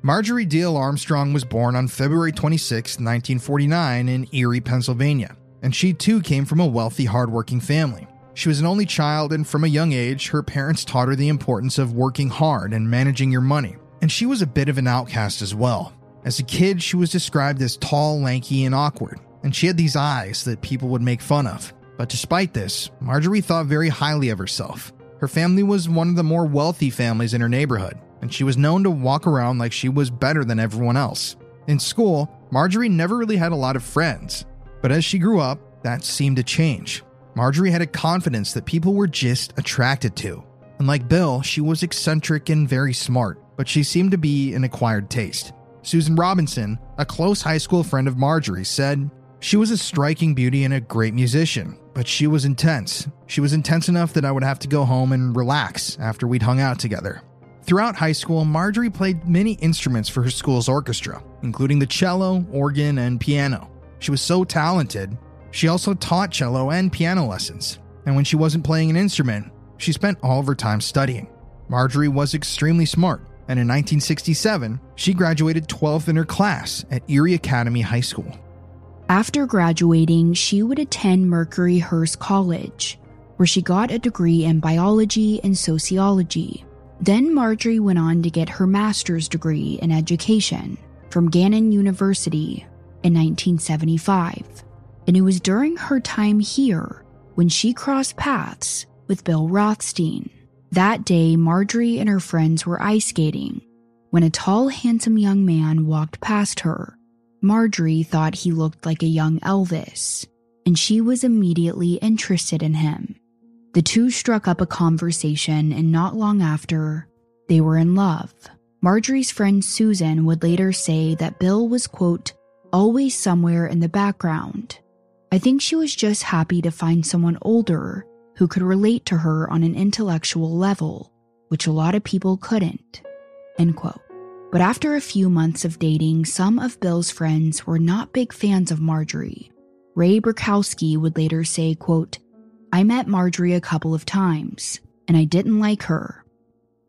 Marjorie Diehl Armstrong was born on February 26, 1949, in Erie, Pennsylvania, and she too came from a wealthy, hardworking family. She was an only child, and from a young age, her parents taught her the importance of working hard and managing your money. And she was a bit of an outcast as well. As a kid, she was described as tall, lanky, and awkward, and she had these eyes that people would make fun of. But despite this, Marjorie thought very highly of herself. Her family was one of the more wealthy families in her neighborhood, and she was known to walk around like she was better than everyone else. In school, Marjorie never really had a lot of friends, but as she grew up, that seemed to change. Marjorie had a confidence that people were just attracted to. And like Bill, she was eccentric and very smart, but she seemed to be an acquired taste. Susan Robinson, a close high school friend of Marjorie, said, She was a striking beauty and a great musician, but she was intense. She was intense enough that I would have to go home and relax after we'd hung out together. Throughout high school, Marjorie played many instruments for her school's orchestra, including the cello, organ, and piano. She was so talented she also taught cello and piano lessons, and when she wasn't playing an instrument, she spent all of her time studying. Marjorie was extremely smart, and in 1967, she graduated 12th in her class at Erie Academy High School. After graduating, she would attend Mercyhurst College, where she got a degree in biology and sociology. Then Marjorie went on to get her master's degree in education from Gannon University in 1975 and it was during her time here when she crossed paths with Bill Rothstein. That day, Marjorie and her friends were ice skating when a tall, handsome young man walked past her. Marjorie thought he looked like a young Elvis, and she was immediately interested in him. The two struck up a conversation, and not long after, they were in love. Marjorie's friend Susan would later say that Bill was, quote, always somewhere in the background, I think she was just happy to find someone older who could relate to her on an intellectual level, which a lot of people couldn't. End quote. But after a few months of dating, some of Bill's friends were not big fans of Marjorie. Ray Borkowski would later say, quote, I met Marjorie a couple of times, and I didn't like her.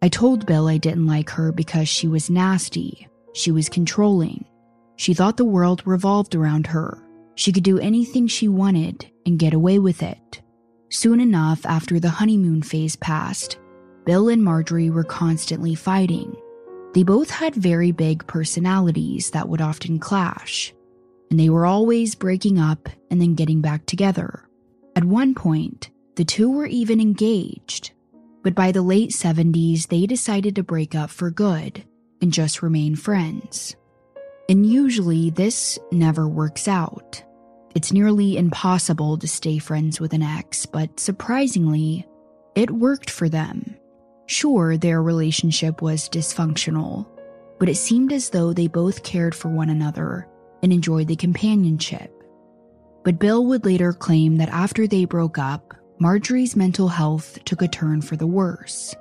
I told Bill I didn't like her because she was nasty. She was controlling. She thought the world revolved around her she could do anything she wanted and get away with it. Soon enough, after the honeymoon phase passed, Bill and Marjorie were constantly fighting. They both had very big personalities that would often clash, and they were always breaking up and then getting back together. At one point, the two were even engaged, but by the late 70s, they decided to break up for good and just remain friends. And usually, this never works out. It's nearly impossible to stay friends with an ex, but surprisingly, it worked for them. Sure, their relationship was dysfunctional, but it seemed as though they both cared for one another and enjoyed the companionship. But Bill would later claim that after they broke up, Marjorie's mental health took a turn for the worse.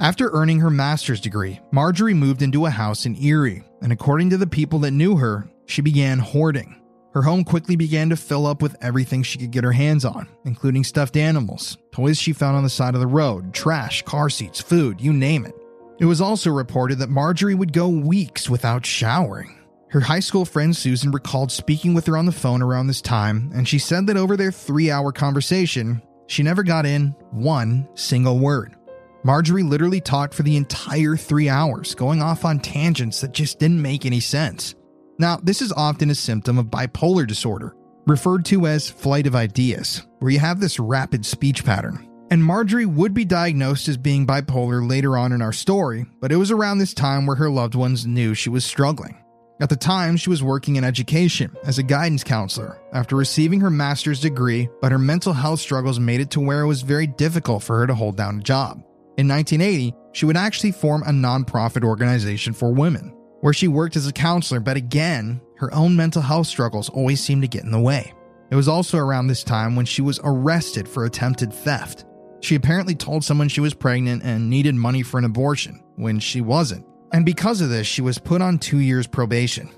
After earning her master's degree, Marjorie moved into a house in Erie, and according to the people that knew her, she began hoarding. Her home quickly began to fill up with everything she could get her hands on, including stuffed animals, toys she found on the side of the road, trash, car seats, food, you name it. It was also reported that Marjorie would go weeks without showering. Her high school friend Susan recalled speaking with her on the phone around this time, and she said that over their three hour conversation, she never got in one single word. Marjorie literally talked for the entire three hours, going off on tangents that just didn't make any sense. Now, this is often a symptom of bipolar disorder, referred to as flight of ideas, where you have this rapid speech pattern. And Marjorie would be diagnosed as being bipolar later on in our story, but it was around this time where her loved ones knew she was struggling. At the time, she was working in education as a guidance counselor after receiving her master's degree, but her mental health struggles made it to where it was very difficult for her to hold down a job. In 1980, she would actually form a nonprofit organization for women, where she worked as a counselor, but again, her own mental health struggles always seemed to get in the way. It was also around this time when she was arrested for attempted theft. She apparently told someone she was pregnant and needed money for an abortion when she wasn't. And because of this, she was put on two years probation.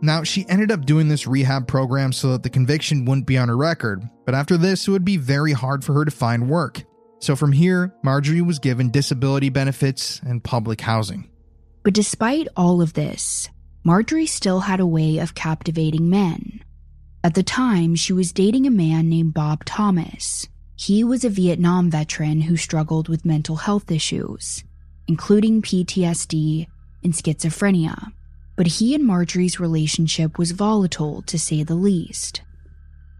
Now, she ended up doing this rehab program so that the conviction wouldn't be on her record, but after this, it would be very hard for her to find work. So from here, Marjorie was given disability benefits and public housing. But despite all of this, Marjorie still had a way of captivating men. At the time, she was dating a man named Bob Thomas. He was a Vietnam veteran who struggled with mental health issues, including PTSD and schizophrenia. But he and Marjorie's relationship was volatile, to say the least.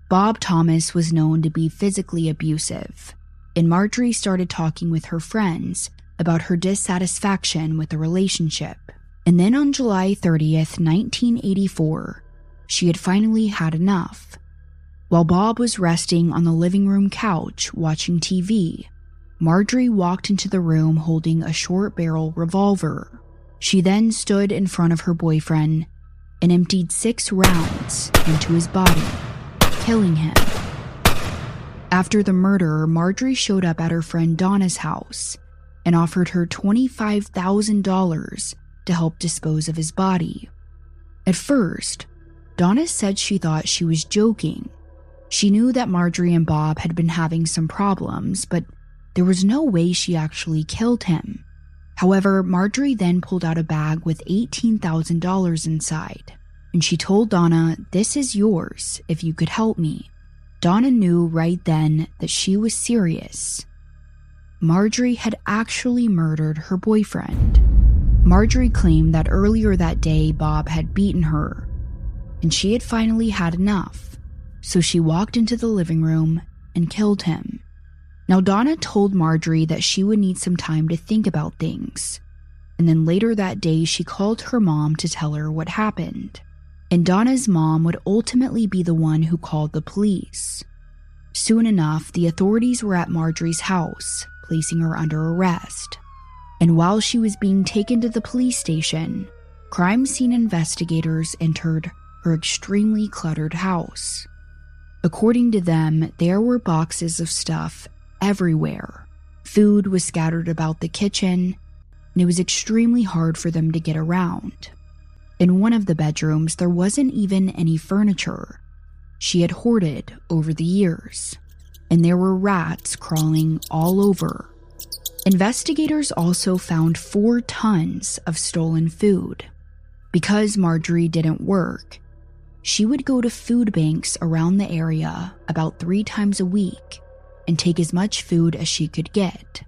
Bob Thomas was known to be physically abusive, and Marjorie started talking with her friends about her dissatisfaction with the relationship. And then on July 30th, 1984, she had finally had enough. While Bob was resting on the living room couch watching TV, Marjorie walked into the room holding a short barrel revolver. She then stood in front of her boyfriend and emptied six rounds into his body, killing him. After the murder, Marjorie showed up at her friend Donna's house and offered her $25,000 to help dispose of his body. At first, Donna said she thought she was joking. She knew that Marjorie and Bob had been having some problems, but there was no way she actually killed him. However, Marjorie then pulled out a bag with $18,000 inside, and she told Donna, This is yours if you could help me. Donna knew right then that she was serious. Marjorie had actually murdered her boyfriend. Marjorie claimed that earlier that day Bob had beaten her, and she had finally had enough, so she walked into the living room and killed him. Now, Donna told Marjorie that she would need some time to think about things. And then later that day, she called her mom to tell her what happened. And Donna's mom would ultimately be the one who called the police. Soon enough, the authorities were at Marjorie's house, placing her under arrest. And while she was being taken to the police station, crime scene investigators entered her extremely cluttered house. According to them, there were boxes of stuff everywhere. Food was scattered about the kitchen, and it was extremely hard for them to get around. In one of the bedrooms, there wasn't even any furniture. She had hoarded over the years, and there were rats crawling all over. Investigators also found four tons of stolen food. Because Marjorie didn't work, she would go to food banks around the area about three times a week and take as much food as she could get.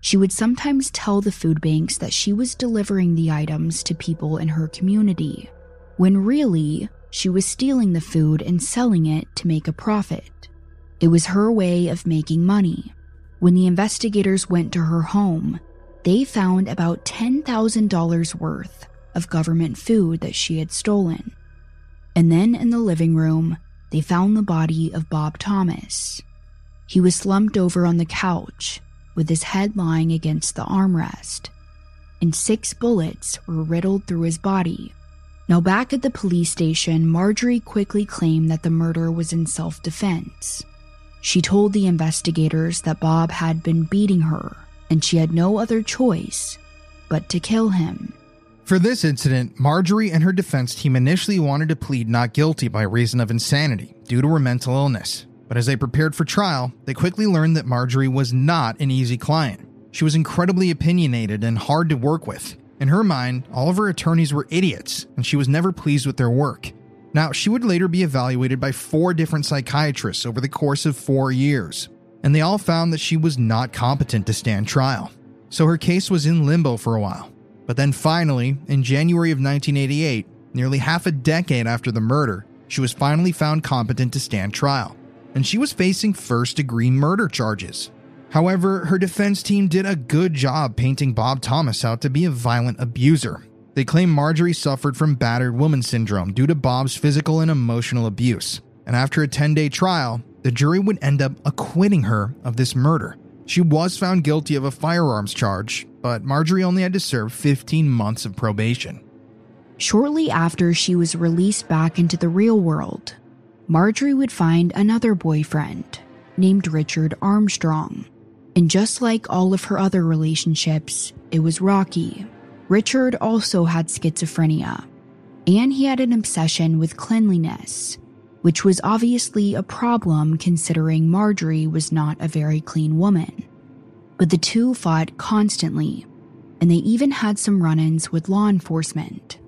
She would sometimes tell the food banks that she was delivering the items to people in her community, when really, she was stealing the food and selling it to make a profit. It was her way of making money. When the investigators went to her home, they found about $10,000 worth of government food that she had stolen. And then in the living room, they found the body of Bob Thomas. He was slumped over on the couch with his head lying against the armrest, and six bullets were riddled through his body. Now, back at the police station, Marjorie quickly claimed that the murder was in self defense. She told the investigators that Bob had been beating her, and she had no other choice but to kill him. For this incident, Marjorie and her defense team initially wanted to plead not guilty by reason of insanity due to her mental illness. But as they prepared for trial, they quickly learned that Marjorie was not an easy client. She was incredibly opinionated and hard to work with. In her mind, all of her attorneys were idiots, and she was never pleased with their work. Now, she would later be evaluated by four different psychiatrists over the course of four years, and they all found that she was not competent to stand trial. So her case was in limbo for a while. But then finally, in January of 1988, nearly half a decade after the murder, she was finally found competent to stand trial, and she was facing first degree murder charges. However, her defense team did a good job painting Bob Thomas out to be a violent abuser. They claim Marjorie suffered from battered woman syndrome due to Bob's physical and emotional abuse. And after a 10 day trial, the jury would end up acquitting her of this murder. She was found guilty of a firearms charge, but Marjorie only had to serve 15 months of probation. Shortly after she was released back into the real world, Marjorie would find another boyfriend named Richard Armstrong. And just like all of her other relationships, it was rocky. Richard also had schizophrenia, and he had an obsession with cleanliness, which was obviously a problem considering Marjorie was not a very clean woman. But the two fought constantly, and they even had some run ins with law enforcement.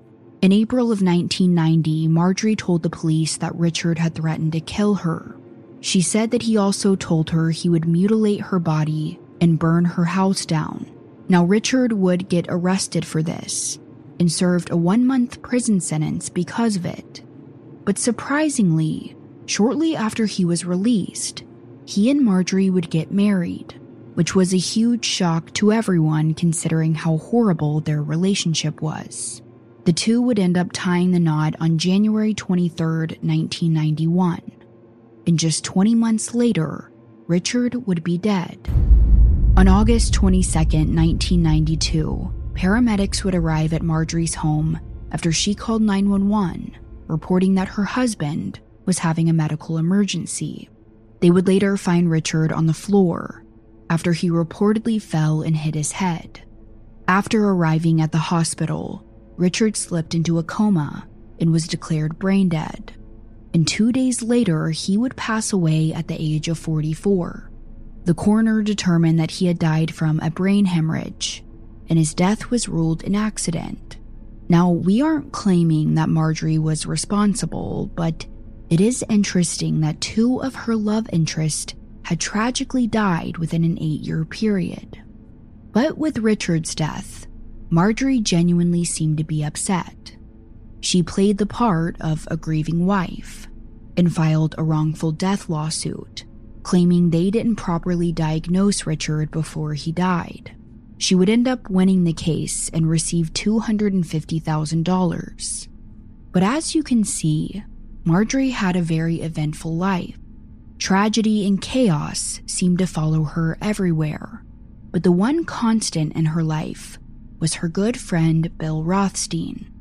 In April of 1990, Marjorie told the police that Richard had threatened to kill her. She said that he also told her he would mutilate her body and burn her house down. Now, Richard would get arrested for this and served a one month prison sentence because of it. But surprisingly, shortly after he was released, he and Marjorie would get married, which was a huge shock to everyone considering how horrible their relationship was. The two would end up tying the knot on January 23, 1991. And just 20 months later, Richard would be dead. On August 22, 1992, paramedics would arrive at Marjorie's home after she called 911, reporting that her husband was having a medical emergency. They would later find Richard on the floor after he reportedly fell and hit his head. After arriving at the hospital, Richard slipped into a coma and was declared brain dead. And two days later, he would pass away at the age of 44. The coroner determined that he had died from a brain hemorrhage, and his death was ruled an accident. Now, we aren't claiming that Marjorie was responsible, but it is interesting that two of her love interests had tragically died within an eight year period. But with Richard's death, Marjorie genuinely seemed to be upset. She played the part of a grieving wife and filed a wrongful death lawsuit claiming they didn't properly diagnose Richard before he died. She would end up winning the case and receive $250,000. But as you can see, Marjorie had a very eventful life. Tragedy and chaos seemed to follow her everywhere. But the one constant in her life was her good friend Bill Rothstein.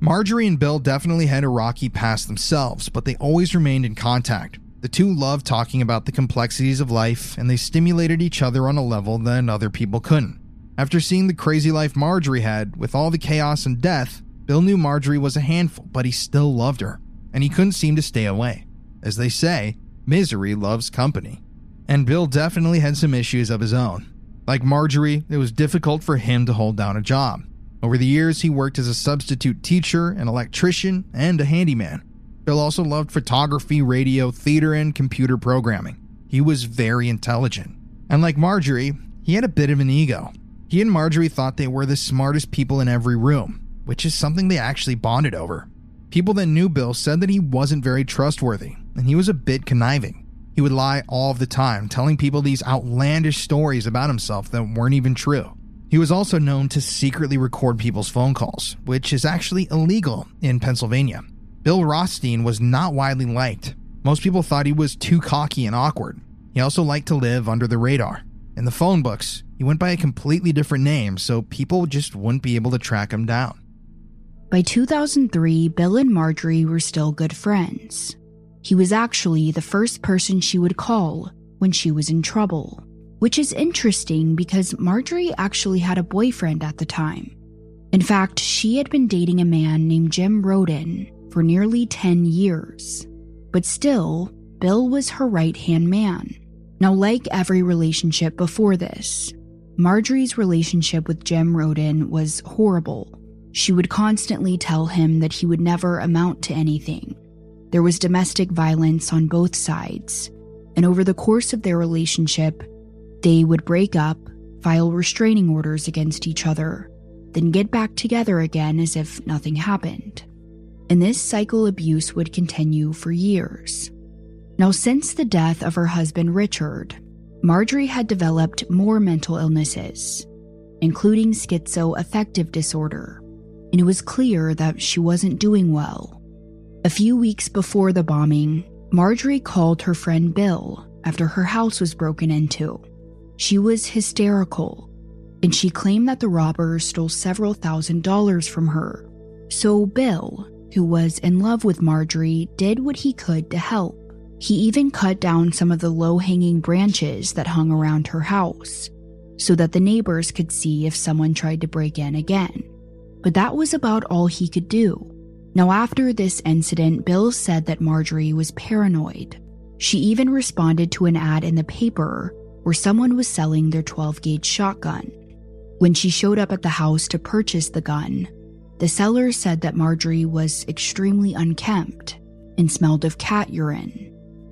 Marjorie and Bill definitely had a rocky past themselves, but they always remained in contact. The two loved talking about the complexities of life, and they stimulated each other on a level that other people couldn't. After seeing the crazy life Marjorie had, with all the chaos and death, Bill knew Marjorie was a handful, but he still loved her, and he couldn't seem to stay away. As they say, misery loves company. And Bill definitely had some issues of his own. Like Marjorie, it was difficult for him to hold down a job. Over the years, he worked as a substitute teacher, an electrician, and a handyman. Bill also loved photography, radio, theater, and computer programming. He was very intelligent. And like Marjorie, he had a bit of an ego. He and Marjorie thought they were the smartest people in every room, which is something they actually bonded over. People that knew Bill said that he wasn't very trustworthy, and he was a bit conniving. He would lie all the time, telling people these outlandish stories about himself that weren't even true. He was also known to secretly record people's phone calls, which is actually illegal in Pennsylvania. Bill Rothstein was not widely liked. Most people thought he was too cocky and awkward. He also liked to live under the radar. In the phone books, he went by a completely different name, so people just wouldn't be able to track him down. By 2003, Bill and Marjorie were still good friends. He was actually the first person she would call when she was in trouble, which is interesting because Marjorie actually had a boyfriend at the time. In fact, she had been dating a man named Jim Roden, for nearly 10 years. But still, Bill was her right hand man. Now, like every relationship before this, Marjorie's relationship with Jim Roden was horrible. She would constantly tell him that he would never amount to anything. There was domestic violence on both sides, and over the course of their relationship, they would break up, file restraining orders against each other, then get back together again as if nothing happened and this cycle abuse would continue for years. Now, since the death of her husband Richard, Marjorie had developed more mental illnesses, including schizoaffective disorder, and it was clear that she wasn't doing well. A few weeks before the bombing, Marjorie called her friend Bill after her house was broken into. She was hysterical, and she claimed that the robbers stole several thousand dollars from her. So Bill, who was in love with Marjorie, did what he could to help. He even cut down some of the low hanging branches that hung around her house so that the neighbors could see if someone tried to break in again. But that was about all he could do. Now, after this incident, Bill said that Marjorie was paranoid. She even responded to an ad in the paper where someone was selling their 12 gauge shotgun. When she showed up at the house to purchase the gun, the seller said that Marjorie was extremely unkempt and smelled of cat urine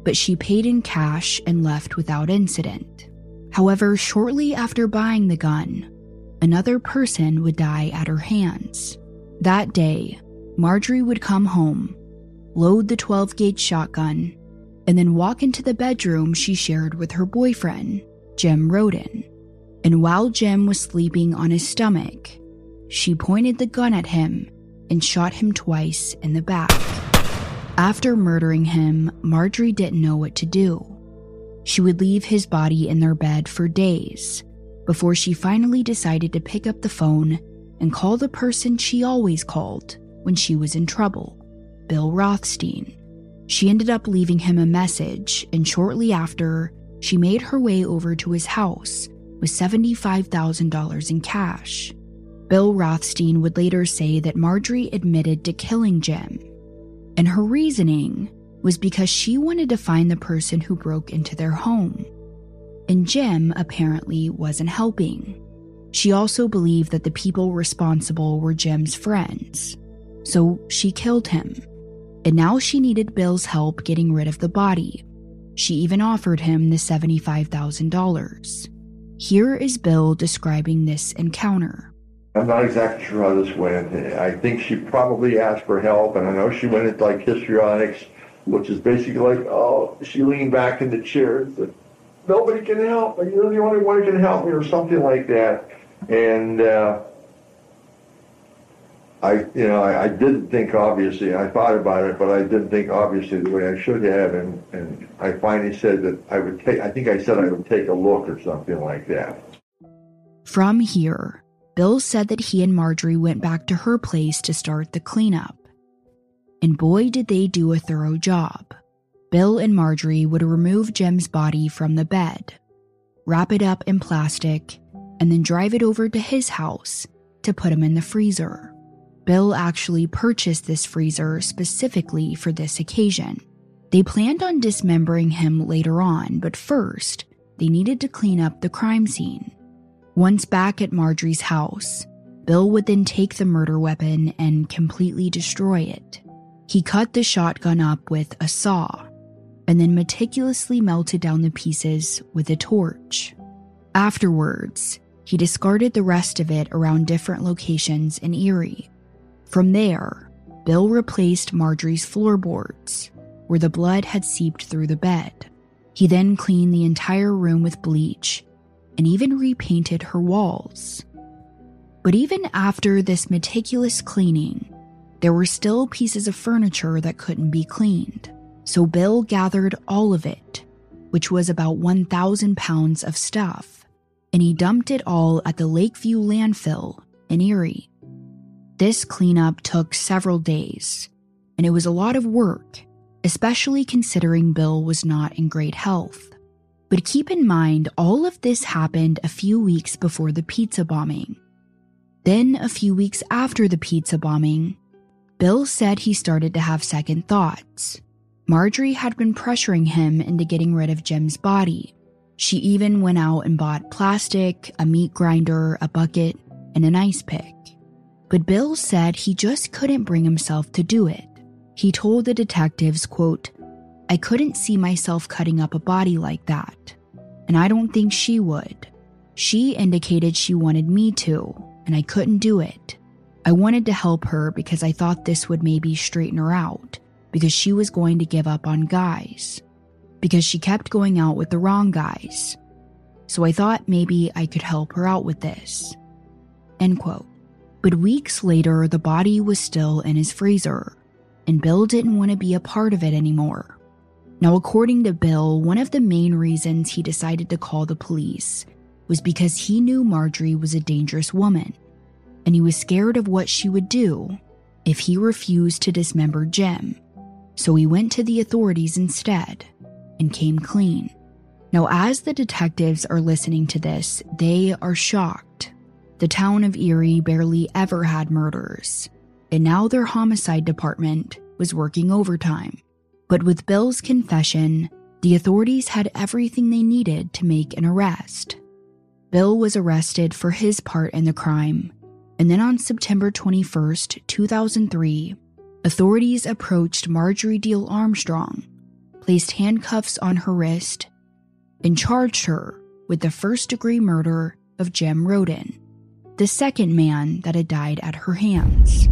but she paid in cash and left without incident. However, shortly after buying the gun, another person would die at her hands. That day, Marjorie would come home, load the 12 gauge shotgun, and then walk into the bedroom she shared with her boyfriend, Jim Roden. And while Jim was sleeping on his stomach, she pointed the gun at him and shot him twice in the back. After murdering him, Marjorie didn't know what to do. She would leave his body in their bed for days before she finally decided to pick up the phone and call the person she always called when she was in trouble Bill Rothstein. She ended up leaving him a message, and shortly after, she made her way over to his house with $75,000 in cash. Bill Rothstein would later say that Marjorie admitted to killing Jim and her reasoning was because she wanted to find the person who broke into their home. And Jim apparently wasn't helping. She also believed that the people responsible were Jim's friends. So she killed him. And now she needed Bill's help getting rid of the body. She even offered him the $75,000. Here is Bill describing this encounter. I'm not exactly sure how this went. I think she probably asked for help, and I know she went into like histrionics, which is basically like, oh, she leaned back in the chair and said, nobody can help. You're the only one who can help me, or something like that. And uh, I, you know, I, I, didn't think obviously. I thought about it, but I didn't think obviously the way I should have. And and I finally said that I would take. I think I said I would take a look or something like that. From here, Bill said that he and Marjorie went back to her place to start the cleanup. And boy, did they do a thorough job. Bill and Marjorie would remove Jim's body from the bed, wrap it up in plastic, and then drive it over to his house to put him in the freezer. Bill actually purchased this freezer specifically for this occasion. They planned on dismembering him later on, but first, they needed to clean up the crime scene. Once back at Marjorie's house, Bill would then take the murder weapon and completely destroy it. He cut the shotgun up with a saw and then meticulously melted down the pieces with a torch. Afterwards, he discarded the rest of it around different locations in Erie. From there, Bill replaced Marjorie's floorboards, where the blood had seeped through the bed. He then cleaned the entire room with bleach and even repainted her walls. But even after this meticulous cleaning, there were still pieces of furniture that couldn't be cleaned. So Bill gathered all of it, which was about 1,000 pounds of stuff, and he dumped it all at the Lakeview landfill in Erie. This cleanup took several days, and it was a lot of work, especially considering Bill was not in great health. But keep in mind, all of this happened a few weeks before the pizza bombing. Then, a few weeks after the pizza bombing, Bill said he started to have second thoughts. Marjorie had been pressuring him into getting rid of Jim's body. She even went out and bought plastic, a meat grinder, a bucket, and an ice pick. But Bill said he just couldn't bring himself to do it. He told the detectives, quote, I couldn't see myself cutting up a body like that, and I don't think she would. She indicated she wanted me to, and I couldn't do it. I wanted to help her because I thought this would maybe straighten her out, because she was going to give up on guys. Because she kept going out with the wrong guys, so I thought maybe I could help her out with this. End quote. But weeks later, the body was still in his freezer, and Bill didn't want to be a part of it anymore. Now, according to Bill, one of the main reasons he decided to call the police was because he knew Marjorie was a dangerous woman, and he was scared of what she would do if he refused to dismember Jim. So he went to the authorities instead and came clean. Now, as the detectives are listening to this, they are shocked. The town of Erie barely ever had murders, and now their homicide department was working overtime. But with Bill's confession, the authorities had everything they needed to make an arrest. Bill was arrested for his part in the crime, and then on September 21st, 2003, authorities approached Marjorie Diehl Armstrong, placed handcuffs on her wrist, and charged her with the first degree murder of Jim Roden, the second man that had died at her hands.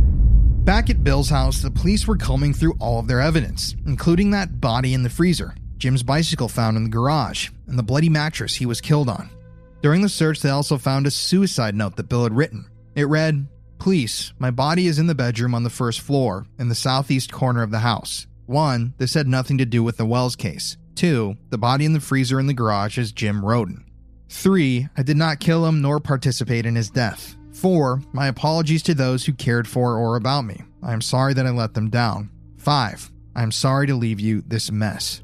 Back at Bill's house, the police were combing through all of their evidence, including that body in the freezer, Jim's bicycle found in the garage, and the bloody mattress he was killed on. During the search, they also found a suicide note that Bill had written. It read, Police, my body is in the bedroom on the first floor, in the southeast corner of the house. One, this had nothing to do with the Wells case. Two, the body in the freezer in the garage is Jim Roden. Three, I did not kill him nor participate in his death. Four, my apologies to those who cared for or about me. I am sorry that I let them down. Five, I am sorry to leave you this mess.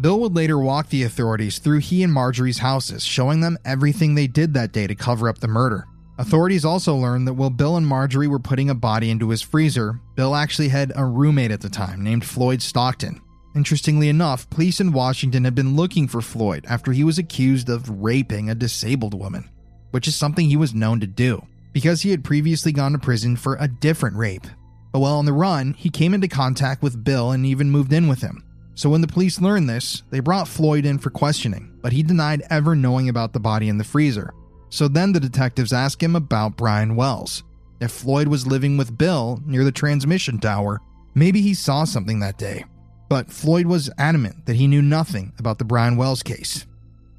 Bill would later walk the authorities through he and Marjorie's houses, showing them everything they did that day to cover up the murder. Authorities also learned that while Bill and Marjorie were putting a body into his freezer, Bill actually had a roommate at the time named Floyd Stockton. Interestingly enough, police in Washington had been looking for Floyd after he was accused of raping a disabled woman, which is something he was known to do because he had previously gone to prison for a different rape. But while on the run, he came into contact with Bill and even moved in with him. So when the police learned this, they brought Floyd in for questioning, but he denied ever knowing about the body in the freezer. So then the detectives asked him about Brian Wells. If Floyd was living with Bill near the transmission tower, maybe he saw something that day. But Floyd was adamant that he knew nothing about the Brian Wells case.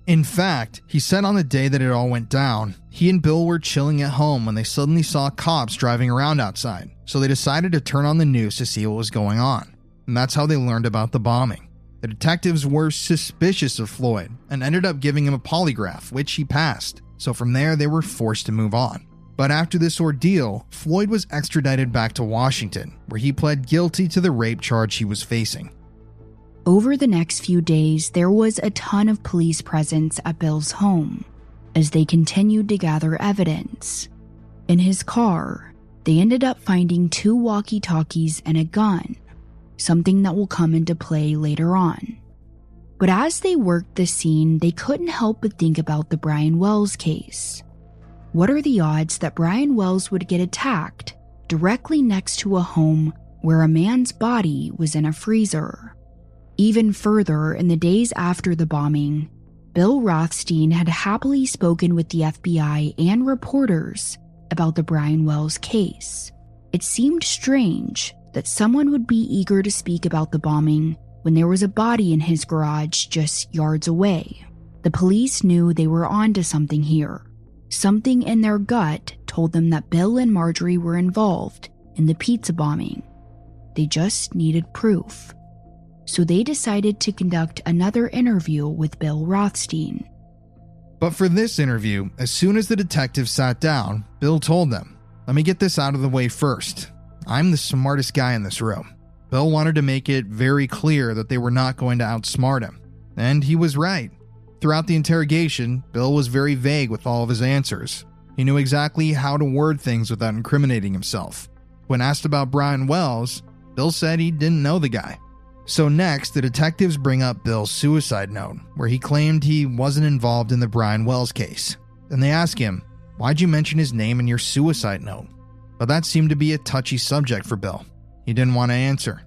In fact, he said on the day that it all went down, he and Bill were chilling at home when they suddenly saw cops driving around outside, so they decided to turn on the news to see what was going on. And that's how they learned about the bombing. The detectives were suspicious of Floyd and ended up giving him a polygraph, which he passed, so from there they were forced to move on. But after this ordeal, Floyd was extradited back to Washington, where he pled guilty to the rape charge he was facing. Over the next few days, there was a ton of police presence at Bill's home as they continued to gather evidence. In his car, they ended up finding two walkie talkies and a gun, something that will come into play later on. But as they worked the scene, they couldn't help but think about the Brian Wells case. What are the odds that Brian Wells would get attacked directly next to a home where a man's body was in a freezer? Even further, in the days after the bombing, Bill Rothstein had happily spoken with the FBI and reporters about the Brian Wells case. It seemed strange that someone would be eager to speak about the bombing when there was a body in his garage just yards away. The police knew they were onto something here. Something in their gut told them that Bill and Marjorie were involved in the pizza bombing. They just needed proof so they decided to conduct another interview with Bill Rothstein. But for this interview, as soon as the detectives sat down, Bill told them, Let me get this out of the way first. I'm the smartest guy in this room. Bill wanted to make it very clear that they were not going to outsmart him. And he was right. Throughout the interrogation, Bill was very vague with all of his answers. He knew exactly how to word things without incriminating himself. When asked about Brian Wells, Bill said he didn't know the guy. So, next, the detectives bring up Bill's suicide note, where he claimed he wasn't involved in the Brian Wells case. And they ask him, Why'd you mention his name in your suicide note? But that seemed to be a touchy subject for Bill. He didn't want to answer.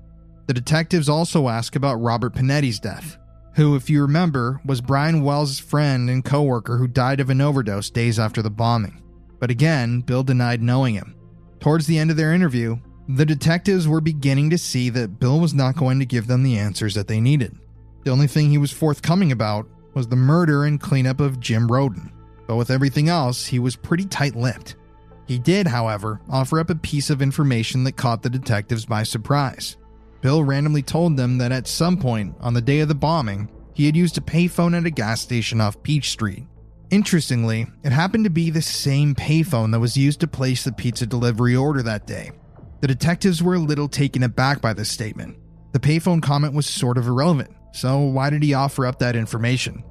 The detectives also ask about Robert Pinetti's death, who, if you remember, was Brian Wells' friend and coworker who died of an overdose days after the bombing. But again, Bill denied knowing him. Towards the end of their interview, the detectives were beginning to see that Bill was not going to give them the answers that they needed. The only thing he was forthcoming about was the murder and cleanup of Jim Roden. But with everything else, he was pretty tight lipped. He did, however, offer up a piece of information that caught the detectives by surprise. Bill randomly told them that at some point on the day of the bombing, he had used a payphone at a gas station off Peach Street. Interestingly, it happened to be the same payphone that was used to place the pizza delivery order that day. The detectives were a little taken aback by this statement. The payphone comment was sort of irrelevant, so why did he offer up that information?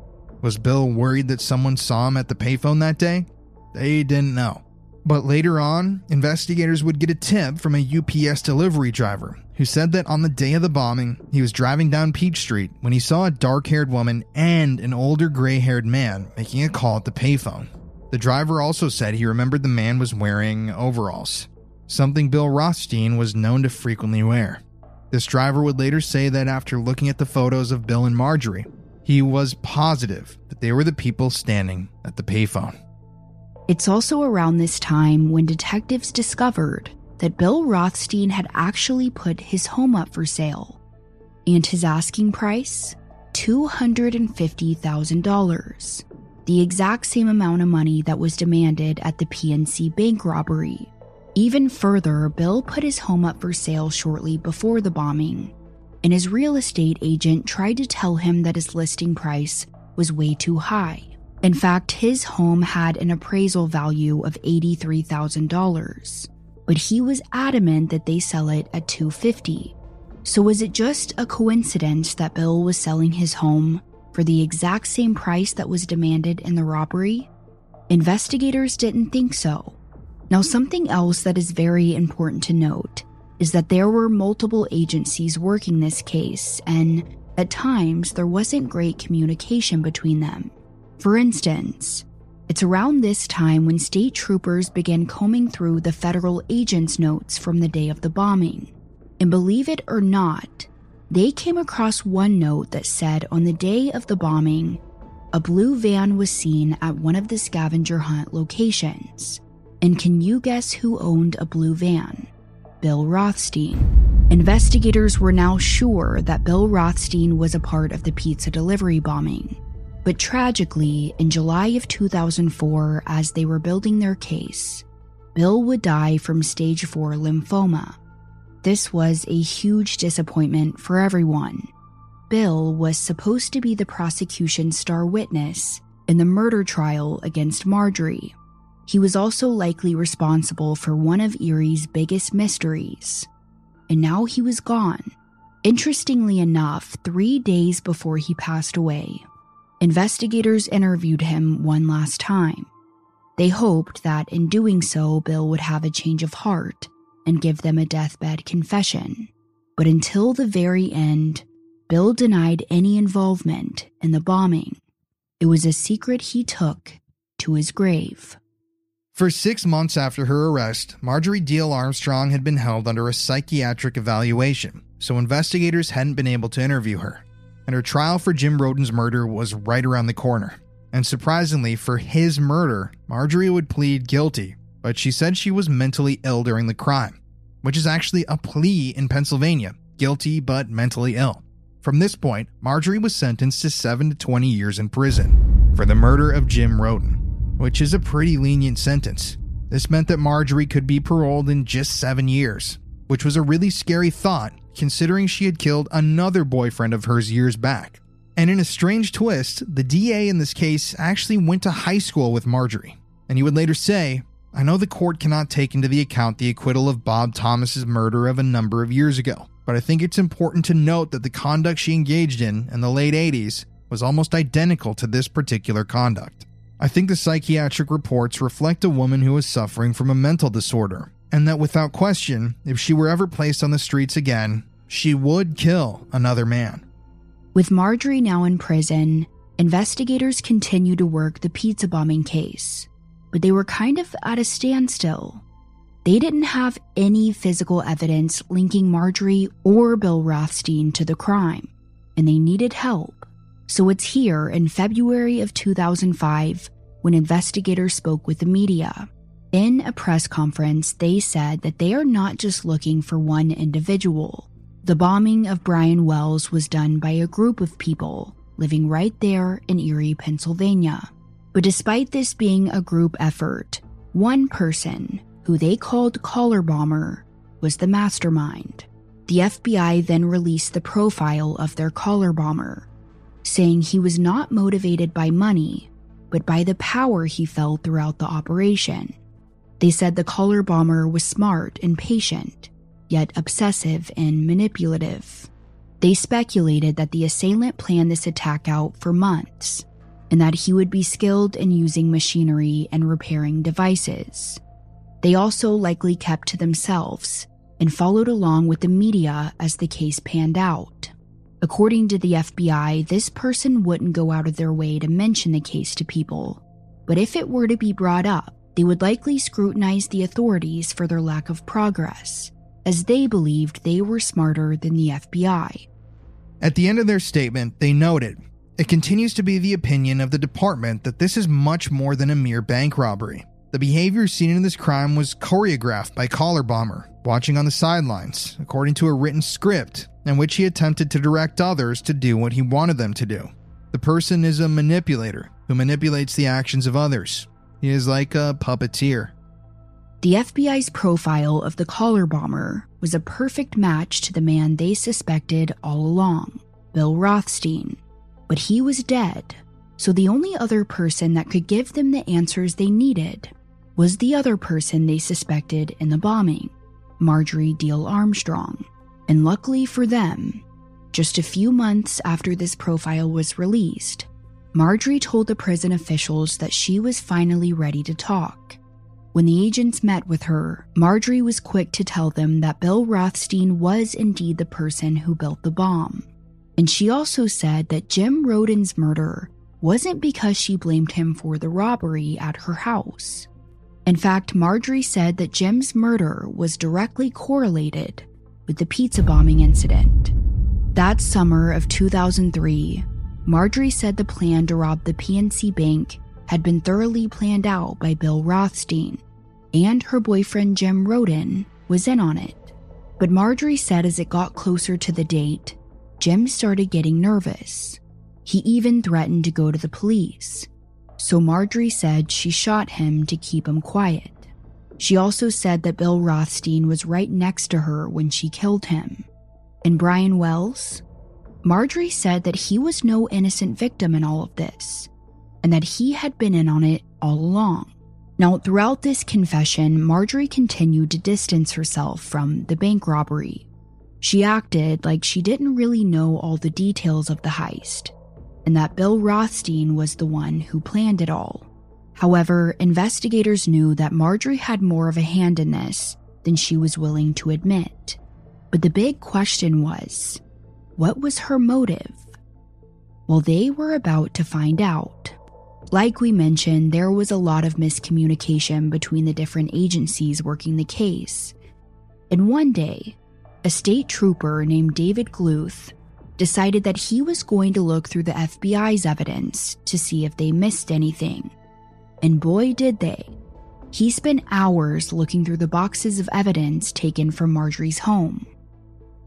Was Bill worried that someone saw him at the payphone that day? They didn't know. But later on, investigators would get a tip from a UPS delivery driver who said that on the day of the bombing, he was driving down Peach Street when he saw a dark haired woman and an older gray haired man making a call at the payphone. The driver also said he remembered the man was wearing overalls, something Bill Rothstein was known to frequently wear. This driver would later say that after looking at the photos of Bill and Marjorie, he was positive that they were the people standing at the payphone. It's also around this time when detectives discovered that Bill Rothstein had actually put his home up for sale, and his asking price $250,000, the exact same amount of money that was demanded at the PNC bank robbery. Even further, Bill put his home up for sale shortly before the bombing, and his real estate agent tried to tell him that his listing price was way too high. In fact, his home had an appraisal value of $83,000, but he was adamant that they sell it at 250. So was it just a coincidence that Bill was selling his home for the exact same price that was demanded in the robbery? Investigators didn't think so. Now, something else that is very important to note is that there were multiple agencies working this case, and at times there wasn't great communication between them. For instance, it's around this time when state troopers began combing through the federal agents' notes from the day of the bombing. And believe it or not, they came across one note that said on the day of the bombing, a blue van was seen at one of the scavenger hunt locations. And can you guess who owned a blue van? Bill Rothstein. Investigators were now sure that Bill Rothstein was a part of the pizza delivery bombing. But tragically, in July of 2004, as they were building their case, Bill would die from stage 4 lymphoma. This was a huge disappointment for everyone. Bill was supposed to be the prosecution's star witness in the murder trial against Marjorie. He was also likely responsible for one of Erie's biggest mysteries. And now he was gone. Interestingly enough, three days before he passed away, investigators interviewed him one last time. They hoped that in doing so, Bill would have a change of heart and give them a deathbed confession. But until the very end, Bill denied any involvement in the bombing. It was a secret he took to his grave. For six months after her arrest, Marjorie Diehl Armstrong had been held under a psychiatric evaluation, so investigators hadn't been able to interview her. And her trial for Jim Roden's murder was right around the corner. And surprisingly, for his murder, Marjorie would plead guilty, but she said she was mentally ill during the crime, which is actually a plea in Pennsylvania guilty but mentally ill. From this point, Marjorie was sentenced to 7 to 20 years in prison for the murder of Jim Roden which is a pretty lenient sentence. This meant that Marjorie could be paroled in just seven years, which was a really scary thought considering she had killed another boyfriend of hers years back. And in a strange twist, the DA in this case actually went to high school with Marjorie. And he would later say, I know the court cannot take into the account the acquittal of Bob Thomas's murder of a number of years ago, but I think it's important to note that the conduct she engaged in in the late 80s was almost identical to this particular conduct. I think the psychiatric reports reflect a woman who is suffering from a mental disorder, and that without question, if she were ever placed on the streets again, she would kill another man. With Marjorie now in prison, investigators continue to work the pizza bombing case, but they were kind of at a standstill. They didn't have any physical evidence linking Marjorie or Bill Rothstein to the crime, and they needed help. So it's here in February of 2005 when investigators spoke with the media. In a press conference, they said that they are not just looking for one individual. The bombing of Brian Wells was done by a group of people, living right there in Erie, Pennsylvania. But despite this being a group effort, one person, who they called Collar Bomber, was the mastermind. The FBI then released the profile of their collar bomber, saying he was not motivated by money, but by the power he felt throughout the operation. They said the collar bomber was smart and patient, yet obsessive and manipulative. They speculated that the assailant planned this attack out for months, and that he would be skilled in using machinery and repairing devices. They also likely kept to themselves and followed along with the media as the case panned out. According to the FBI, this person wouldn't go out of their way to mention the case to people, but if it were to be brought up, they would likely scrutinize the authorities for their lack of progress, as they believed they were smarter than the FBI. At the end of their statement, they noted it continues to be the opinion of the department that this is much more than a mere bank robbery. The behavior seen in this crime was choreographed by Collar Bomber, watching on the sidelines, according to a written script in which he attempted to direct others to do what he wanted them to do. The person is a manipulator who manipulates the actions of others. He is like a puppeteer. The FBI's profile of the collar bomber was a perfect match to the man they suspected all along, Bill Rothstein. But he was dead, so the only other person that could give them the answers they needed was the other person they suspected in the bombing, Marjorie Diehl Armstrong. And luckily for them, just a few months after this profile was released, Marjorie told the prison officials that she was finally ready to talk. When the agents met with her, Marjorie was quick to tell them that Bill Rothstein was indeed the person who built the bomb. And she also said that Jim Roden's murder wasn't because she blamed him for the robbery at her house. In fact, Marjorie said that Jim's murder was directly correlated with the pizza bombing incident. That summer of 2003, Marjorie said the plan to rob the PNC Bank had been thoroughly planned out by Bill Rothstein, and her boyfriend Jim Roden was in on it. But Marjorie said as it got closer to the date, Jim started getting nervous. He even threatened to go to the police. So Marjorie said she shot him to keep him quiet. She also said that Bill Rothstein was right next to her when she killed him. And Brian Wells? Marjorie said that he was no innocent victim in all of this, and that he had been in on it all along. Now, throughout this confession, Marjorie continued to distance herself from the bank robbery. She acted like she didn't really know all the details of the heist, and that Bill Rothstein was the one who planned it all. However, investigators knew that Marjorie had more of a hand in this than she was willing to admit. But the big question was what was her motive? Well, they were about to find out. Like we mentioned, there was a lot of miscommunication between the different agencies working the case. And one day, a state trooper named David Gluth decided that he was going to look through the FBI's evidence to see if they missed anything. And boy, did they. He spent hours looking through the boxes of evidence taken from Marjorie's home.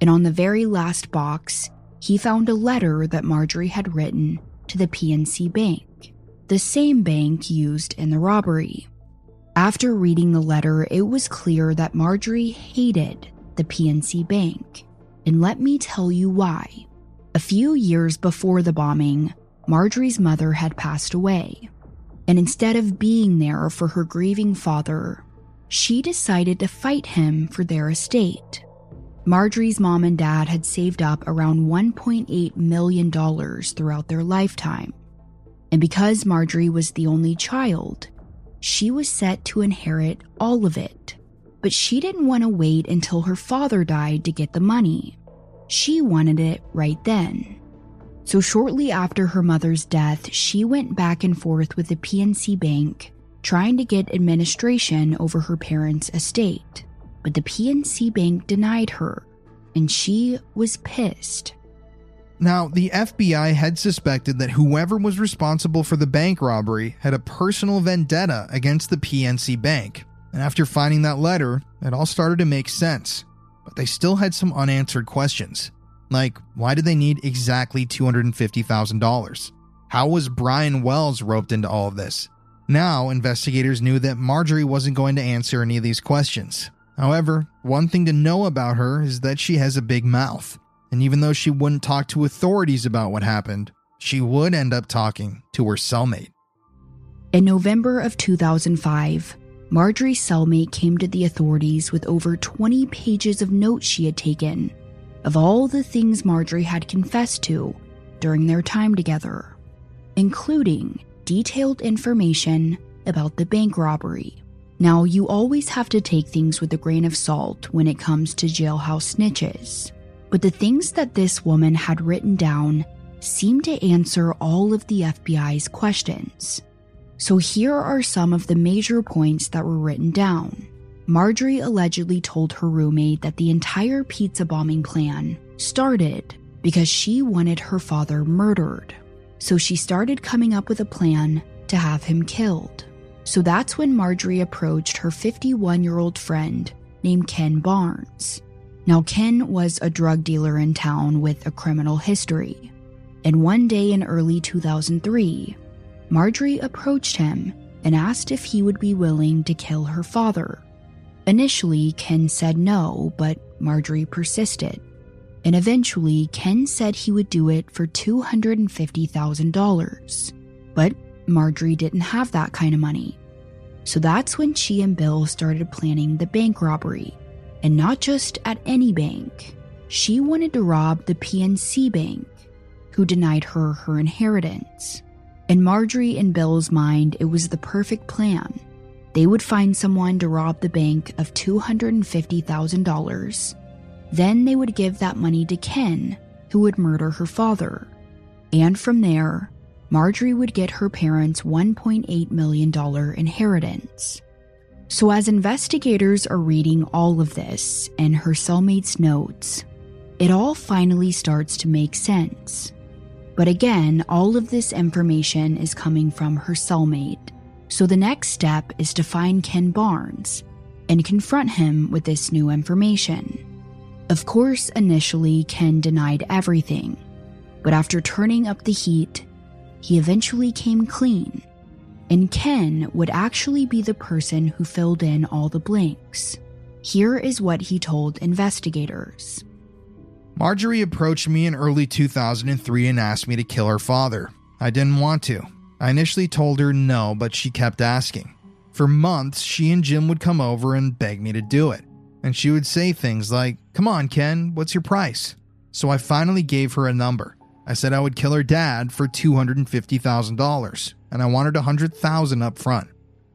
And on the very last box, he found a letter that Marjorie had written to the PNC Bank, the same bank used in the robbery. After reading the letter, it was clear that Marjorie hated the PNC Bank. And let me tell you why. A few years before the bombing, Marjorie's mother had passed away. And instead of being there for her grieving father, she decided to fight him for their estate. Marjorie's mom and dad had saved up around $1.8 million throughout their lifetime. And because Marjorie was the only child, she was set to inherit all of it. But she didn't want to wait until her father died to get the money. She wanted it right then. So, shortly after her mother's death, she went back and forth with the PNC Bank trying to get administration over her parents' estate. But the PNC Bank denied her, and she was pissed. Now, the FBI had suspected that whoever was responsible for the bank robbery had a personal vendetta against the PNC Bank. And after finding that letter, it all started to make sense. But they still had some unanswered questions. Like, why did they need exactly $250,000? How was Brian Wells roped into all of this? Now, investigators knew that Marjorie wasn't going to answer any of these questions. However, one thing to know about her is that she has a big mouth. And even though she wouldn't talk to authorities about what happened, she would end up talking to her cellmate. In November of 2005, Marjorie's cellmate came to the authorities with over 20 pages of notes she had taken of all the things Marjorie had confessed to during their time together, including detailed information about the bank robbery. Now, you always have to take things with a grain of salt when it comes to jailhouse snitches, but the things that this woman had written down seemed to answer all of the FBI's questions. So here are some of the major points that were written down. Marjorie allegedly told her roommate that the entire pizza bombing plan started because she wanted her father murdered. So she started coming up with a plan to have him killed. So that's when Marjorie approached her 51 year old friend named Ken Barnes. Now, Ken was a drug dealer in town with a criminal history. And one day in early 2003, Marjorie approached him and asked if he would be willing to kill her father. Initially, Ken said no, but Marjorie persisted. And eventually, Ken said he would do it for $250,000. But Marjorie didn't have that kind of money. So that's when she and Bill started planning the bank robbery. And not just at any bank. She wanted to rob the PNC Bank, who denied her her inheritance. In Marjorie and Bill's mind, it was the perfect plan. They would find someone to rob the bank of $250,000. Then they would give that money to Ken, who would murder her father. And from there, Marjorie would get her parents' $1.8 million inheritance. So, as investigators are reading all of this and her cellmate's notes, it all finally starts to make sense. But again, all of this information is coming from her cellmate. So the next step is to find Ken Barnes and confront him with this new information. Of course, initially, Ken denied everything, but after turning up the heat, he eventually came clean. And Ken would actually be the person who filled in all the blanks. Here is what he told investigators. Marjorie approached me in early 2003 and asked me to kill her father. I didn't want to. I initially told her no, but she kept asking. For months, she and Jim would come over and beg me to do it. And she would say things like, Come on, Ken, what's your price? So I finally gave her a number. I said I would kill her dad for $250,000, and I wanted 100,000 up front.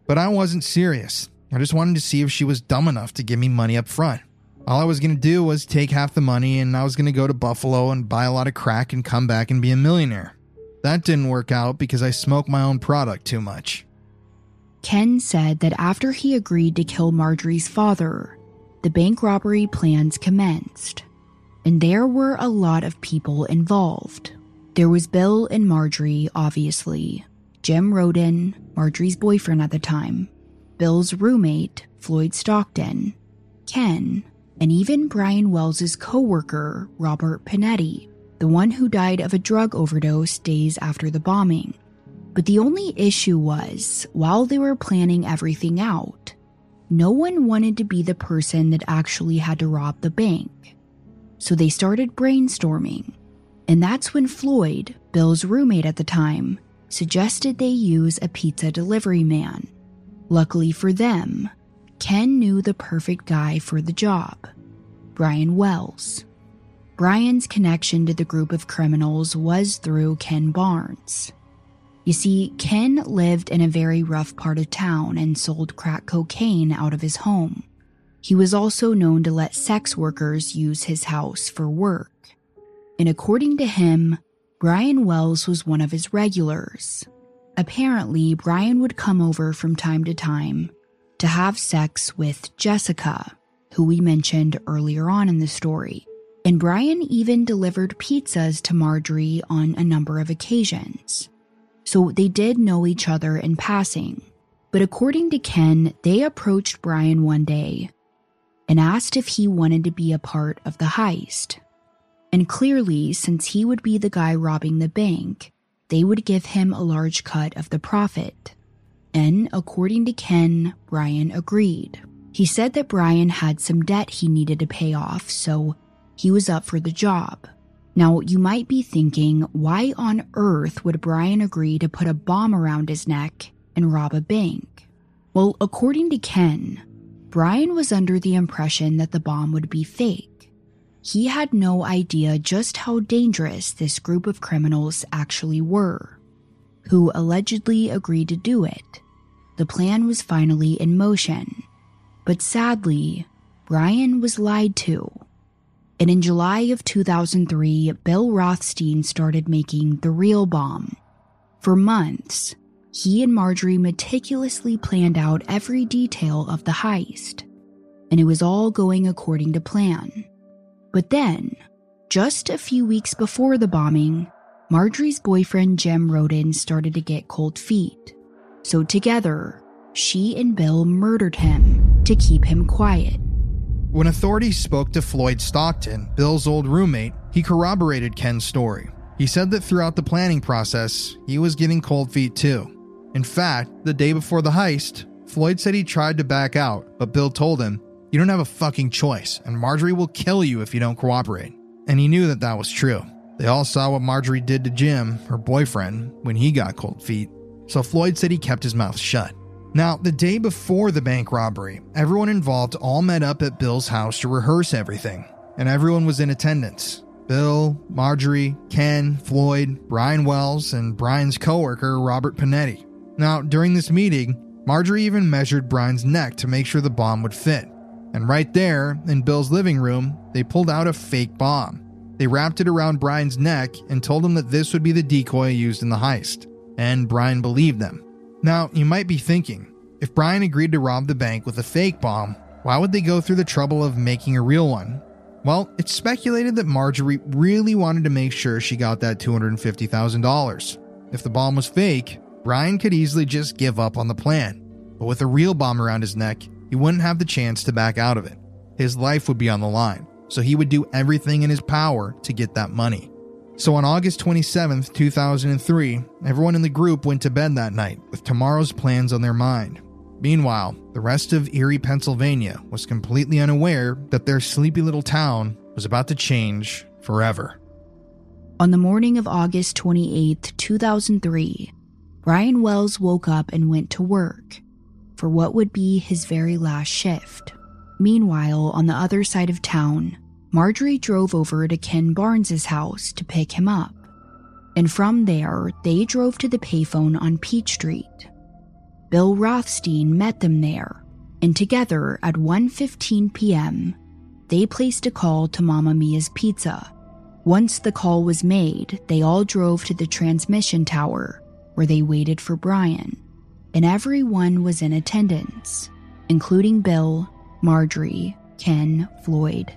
But I wasn't serious. I just wanted to see if she was dumb enough to give me money up front. All I was going to do was take half the money and I was going to go to Buffalo and buy a lot of crack and come back and be a millionaire. That didn't work out because I smoke my own product too much. Ken said that after he agreed to kill Marjorie's father, the bank robbery plans commenced. And there were a lot of people involved. There was Bill and Marjorie, obviously, Jim Roden, Marjorie's boyfriend at the time, Bill's roommate, Floyd Stockton, Ken, and even Brian Wells's co-worker, Robert Pinetti, the one who died of a drug overdose days after the bombing. But the only issue was, while they were planning everything out, no one wanted to be the person that actually had to rob the bank. So they started brainstorming. And that's when Floyd, Bill's roommate at the time, suggested they use a pizza delivery man. Luckily for them, Ken knew the perfect guy for the job Brian Wells. Brian's connection to the group of criminals was through Ken Barnes. You see, Ken lived in a very rough part of town and sold crack cocaine out of his home. He was also known to let sex workers use his house for work. And according to him, Brian Wells was one of his regulars. Apparently, Brian would come over from time to time to have sex with Jessica, who we mentioned earlier on in the story. And Brian even delivered pizzas to Marjorie on a number of occasions. So they did know each other in passing. But according to Ken, they approached Brian one day and asked if he wanted to be a part of the heist. And clearly, since he would be the guy robbing the bank, they would give him a large cut of the profit. And according to Ken, Brian agreed. He said that Brian had some debt he needed to pay off, so he was up for the job. Now, you might be thinking, why on earth would Brian agree to put a bomb around his neck and rob a bank? Well, according to Ken, Brian was under the impression that the bomb would be fake. He had no idea just how dangerous this group of criminals actually were, who allegedly agreed to do it. The plan was finally in motion. But sadly, Brian was lied to and in July of 2003, Bill Rothstein started making the real bomb. For months, he and Marjorie meticulously planned out every detail of the heist, and it was all going according to plan. But then, just a few weeks before the bombing, Marjorie's boyfriend Jim Roden started to get cold feet. So together, she and Bill murdered him to keep him quiet. When authorities spoke to Floyd Stockton, Bill's old roommate, he corroborated Ken's story. He said that throughout the planning process, he was getting cold feet too. In fact, the day before the heist, Floyd said he tried to back out, but Bill told him, You don't have a fucking choice, and Marjorie will kill you if you don't cooperate. And he knew that that was true. They all saw what Marjorie did to Jim, her boyfriend, when he got cold feet. So Floyd said he kept his mouth shut. Now, the day before the bank robbery, everyone involved all met up at Bill's house to rehearse everything, and everyone was in attendance. Bill, Marjorie, Ken, Floyd, Brian Wells, and Brian's coworker, Robert Pinetti. Now, during this meeting, Marjorie even measured Brian's neck to make sure the bomb would fit. And right there, in Bill's living room, they pulled out a fake bomb. They wrapped it around Brian's neck and told him that this would be the decoy used in the heist. And Brian believed them. Now, you might be thinking, if Brian agreed to rob the bank with a fake bomb, why would they go through the trouble of making a real one? Well, it's speculated that Marjorie really wanted to make sure she got that $250,000. If the bomb was fake, Brian could easily just give up on the plan. But with a real bomb around his neck, he wouldn't have the chance to back out of it. His life would be on the line, so he would do everything in his power to get that money. So on August 27, 2003, everyone in the group went to bed that night with tomorrow's plans on their mind. Meanwhile, the rest of Erie, Pennsylvania was completely unaware that their sleepy little town was about to change forever. On the morning of August 28, 2003, Brian Wells woke up and went to work for what would be his very last shift. Meanwhile, on the other side of town, Marjorie drove over to Ken Barnes's house to pick him up. And from there, they drove to the payphone on Peach Street. Bill Rothstein met them there, and together at 1:15 p.m., they placed a call to Mamma Mia's Pizza. Once the call was made, they all drove to the transmission tower where they waited for Brian, and everyone was in attendance, including Bill, Marjorie, Ken, Floyd,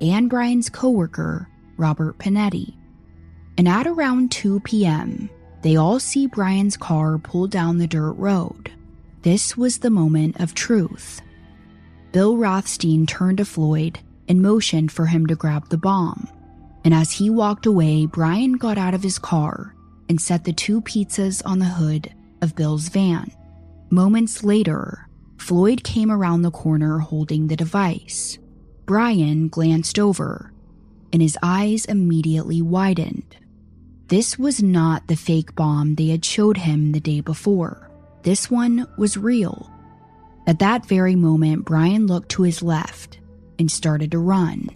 and Brian's coworker, Robert Pinetti. And at around 2 p.m., they all see Brian's car pull down the dirt road. This was the moment of truth. Bill Rothstein turned to Floyd and motioned for him to grab the bomb. And as he walked away, Brian got out of his car and set the two pizzas on the hood of Bill's van. Moments later, Floyd came around the corner holding the device. Brian glanced over, and his eyes immediately widened. This was not the fake bomb they had showed him the day before. This one was real. At that very moment, Brian looked to his left and started to run.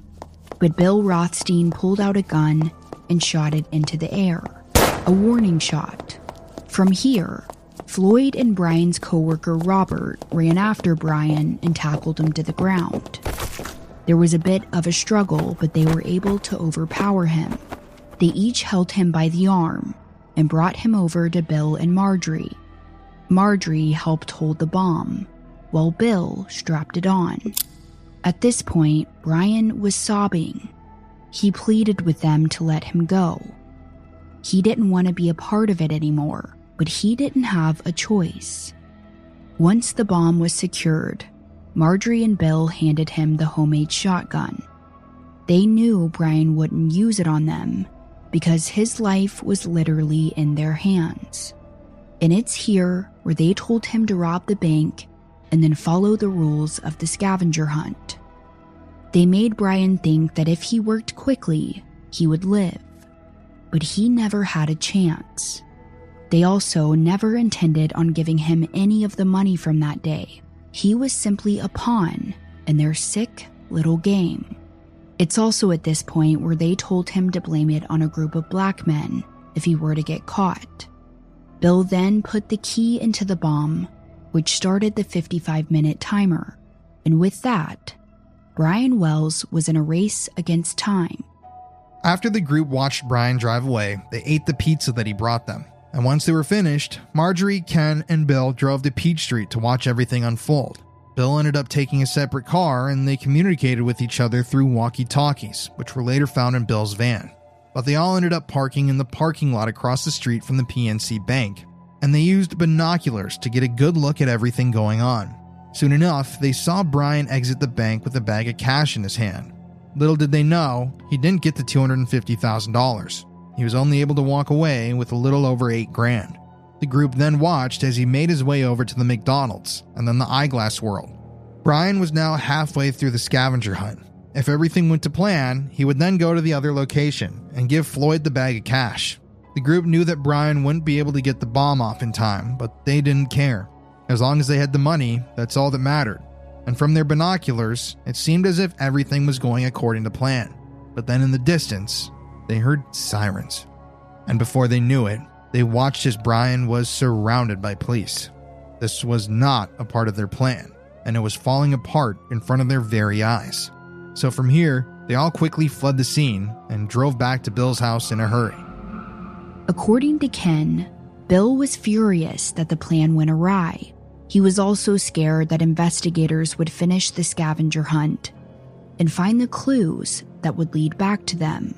But Bill Rothstein pulled out a gun and shot it into the air. A warning shot. From here, Floyd and Brian's coworker Robert ran after Brian and tackled him to the ground. There was a bit of a struggle, but they were able to overpower him. They each held him by the arm and brought him over to Bill and Marjorie. Marjorie helped hold the bomb, while Bill strapped it on. At this point, Brian was sobbing. He pleaded with them to let him go. He didn't want to be a part of it anymore, but he didn't have a choice. Once the bomb was secured, Marjorie and Bill handed him the homemade shotgun. They knew Brian wouldn't use it on them because his life was literally in their hands. And it's here where they told him to rob the bank and then follow the rules of the scavenger hunt. They made Brian think that if he worked quickly, he would live. But he never had a chance. They also never intended on giving him any of the money from that day. He was simply a pawn in their sick little game. It's also at this point where they told him to blame it on a group of black men if he were to get caught. Bill then put the key into the bomb, which started the 55 minute timer, and with that, Brian Wells was in a race against time. After the group watched Brian drive away, they ate the pizza that he brought them. And once they were finished, Marjorie, Ken, and Bill drove to Peach Street to watch everything unfold. Bill ended up taking a separate car and they communicated with each other through walkie talkies, which were later found in Bill's van. But they all ended up parking in the parking lot across the street from the PNC Bank, and they used binoculars to get a good look at everything going on. Soon enough, they saw Brian exit the bank with a bag of cash in his hand. Little did they know, he didn't get the $250,000. He was only able to walk away with a little over 8 grand. The group then watched as he made his way over to the McDonald's and then the eyeglass world. Brian was now halfway through the scavenger hunt. If everything went to plan, he would then go to the other location and give Floyd the bag of cash. The group knew that Brian wouldn't be able to get the bomb off in time, but they didn't care. As long as they had the money, that's all that mattered. And from their binoculars, it seemed as if everything was going according to plan. But then in the distance, they heard sirens. And before they knew it, they watched as Brian was surrounded by police. This was not a part of their plan, and it was falling apart in front of their very eyes. So from here, they all quickly fled the scene and drove back to Bill's house in a hurry. According to Ken, Bill was furious that the plan went awry. He was also scared that investigators would finish the scavenger hunt and find the clues that would lead back to them.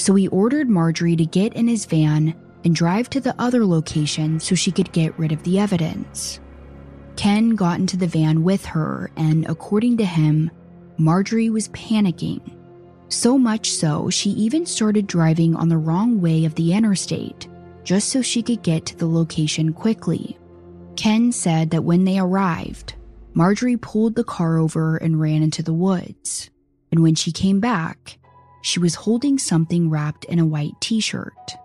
So he ordered Marjorie to get in his van and drive to the other location so she could get rid of the evidence. Ken got into the van with her, and according to him, Marjorie was panicking. So much so, she even started driving on the wrong way of the interstate just so she could get to the location quickly. Ken said that when they arrived, Marjorie pulled the car over and ran into the woods. And when she came back, she was holding something wrapped in a white t shirt.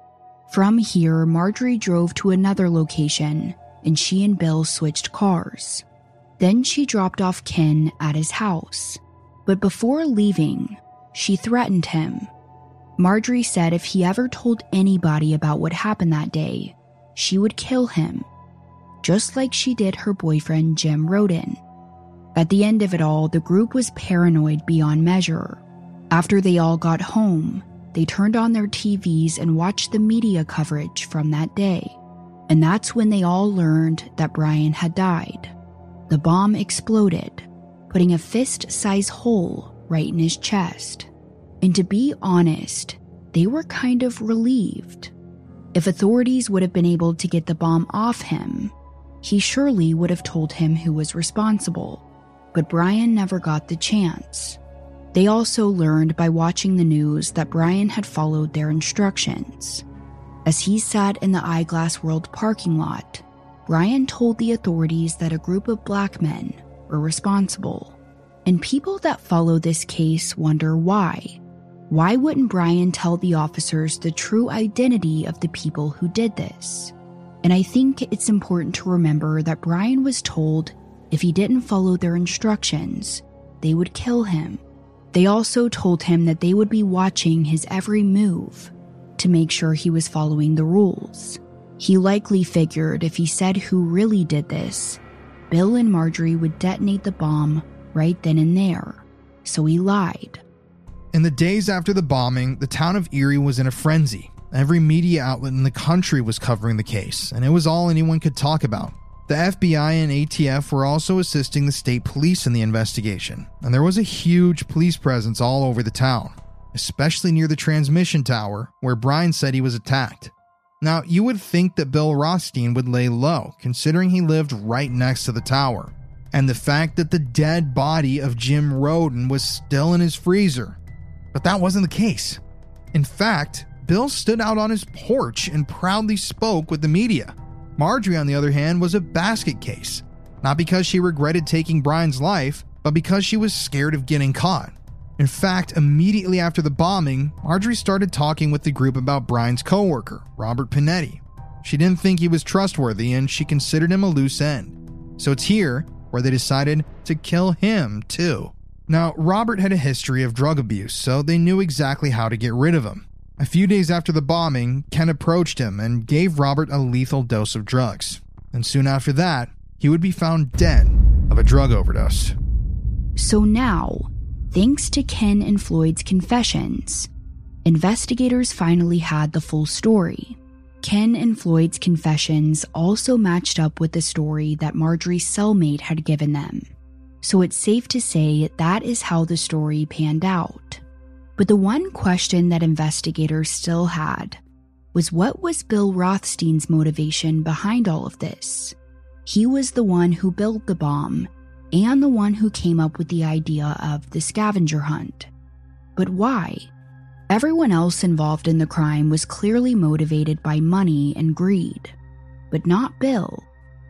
From here, Marjorie drove to another location and she and Bill switched cars. Then she dropped off Ken at his house. But before leaving, she threatened him. Marjorie said if he ever told anybody about what happened that day, she would kill him, just like she did her boyfriend Jim Roden. At the end of it all, the group was paranoid beyond measure. After they all got home, they turned on their TVs and watched the media coverage from that day. And that's when they all learned that Brian had died. The bomb exploded, putting a fist size hole right in his chest. And to be honest, they were kind of relieved. If authorities would have been able to get the bomb off him, he surely would have told him who was responsible. But Brian never got the chance. They also learned by watching the news that Brian had followed their instructions. As he sat in the Eyeglass World parking lot, Brian told the authorities that a group of black men were responsible. And people that follow this case wonder why. Why wouldn't Brian tell the officers the true identity of the people who did this? And I think it's important to remember that Brian was told if he didn't follow their instructions, they would kill him. They also told him that they would be watching his every move to make sure he was following the rules. He likely figured if he said who really did this, Bill and Marjorie would detonate the bomb right then and there. So he lied. In the days after the bombing, the town of Erie was in a frenzy. Every media outlet in the country was covering the case, and it was all anyone could talk about. The FBI and ATF were also assisting the state police in the investigation, and there was a huge police presence all over the town, especially near the transmission tower where Brian said he was attacked. Now, you would think that Bill Rothstein would lay low, considering he lived right next to the tower, and the fact that the dead body of Jim Roden was still in his freezer. But that wasn't the case. In fact, Bill stood out on his porch and proudly spoke with the media. Marjorie, on the other hand, was a basket case. Not because she regretted taking Brian's life, but because she was scared of getting caught. In fact, immediately after the bombing, Marjorie started talking with the group about Brian's coworker, Robert Pinetti. She didn't think he was trustworthy and she considered him a loose end. So it's here where they decided to kill him too. Now, Robert had a history of drug abuse, so they knew exactly how to get rid of him. A few days after the bombing, Ken approached him and gave Robert a lethal dose of drugs. And soon after that, he would be found dead of a drug overdose. So now, thanks to Ken and Floyd's confessions, investigators finally had the full story. Ken and Floyd's confessions also matched up with the story that Marjorie's cellmate had given them so it's safe to say that is how the story panned out. But the one question that investigators still had was what was Bill Rothstein's motivation behind all of this? He was the one who built the bomb and the one who came up with the idea of the scavenger hunt. But why? Everyone else involved in the crime was clearly motivated by money and greed, but not Bill.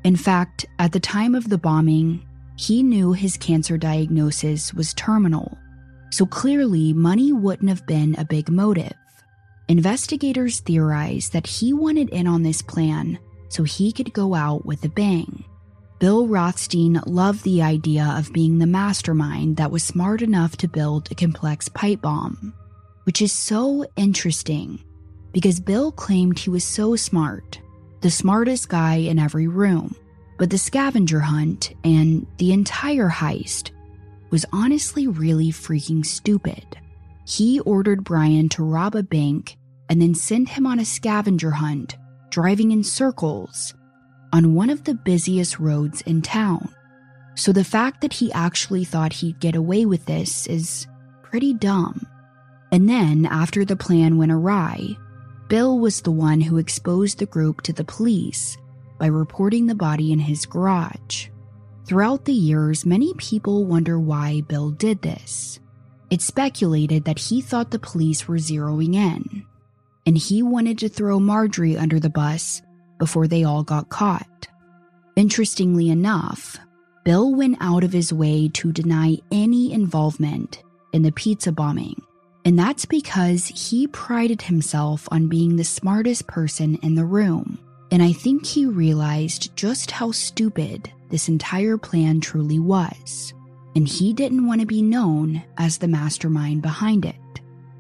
In fact, at the time of the bombing, he knew his cancer diagnosis was terminal, so clearly money wouldn't have been a big motive. Investigators theorized that he wanted in on this plan so he could go out with a bang. Bill Rothstein loved the idea of being the mastermind that was smart enough to build a complex pipe bomb, which is so interesting because Bill claimed he was so smart, the smartest guy in every room. But the scavenger hunt and the entire heist was honestly really freaking stupid. He ordered Brian to rob a bank and then send him on a scavenger hunt, driving in circles on one of the busiest roads in town. So the fact that he actually thought he'd get away with this is pretty dumb. And then, after the plan went awry, Bill was the one who exposed the group to the police by reporting the body in his garage. Throughout the years, many people wonder why Bill did this. It's speculated that he thought the police were zeroing in, and he wanted to throw Marjorie under the bus before they all got caught. Interestingly enough, Bill went out of his way to deny any involvement in the pizza bombing, and that's because he prided himself on being the smartest person in the room. And I think he realized just how stupid this entire plan truly was. And he didn't want to be known as the mastermind behind it.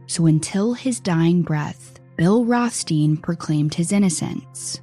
So until his dying breath, Bill Rothstein proclaimed his innocence.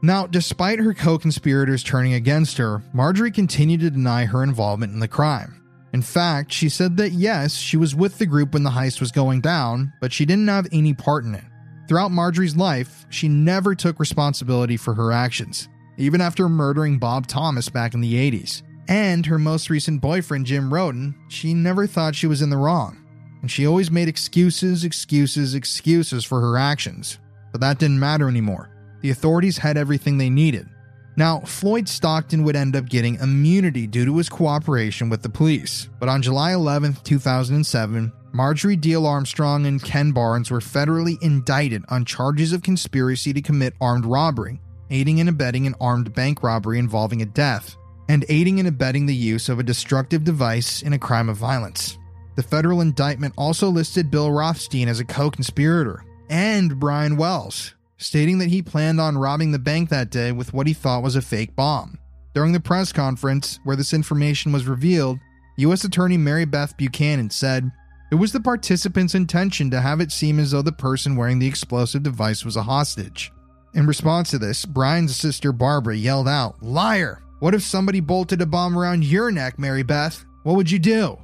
Now, despite her co conspirators turning against her, Marjorie continued to deny her involvement in the crime. In fact, she said that yes, she was with the group when the heist was going down, but she didn't have any part in it. Throughout Marjorie's life, she never took responsibility for her actions, even after murdering Bob Thomas back in the 80s. And her most recent boyfriend, Jim Roden, she never thought she was in the wrong. And she always made excuses, excuses, excuses for her actions. But that didn't matter anymore. The authorities had everything they needed. Now, Floyd Stockton would end up getting immunity due to his cooperation with the police. But on July 11, 2007, Marjorie Diehl Armstrong and Ken Barnes were federally indicted on charges of conspiracy to commit armed robbery, aiding and abetting an armed bank robbery involving a death, and aiding and abetting the use of a destructive device in a crime of violence. The federal indictment also listed Bill Rothstein as a co conspirator and Brian Wells, stating that he planned on robbing the bank that day with what he thought was a fake bomb. During the press conference where this information was revealed, U.S. Attorney Mary Beth Buchanan said, it was the participants' intention to have it seem as though the person wearing the explosive device was a hostage. In response to this, Brian's sister Barbara yelled out, Liar! What if somebody bolted a bomb around your neck, Mary Beth? What would you do?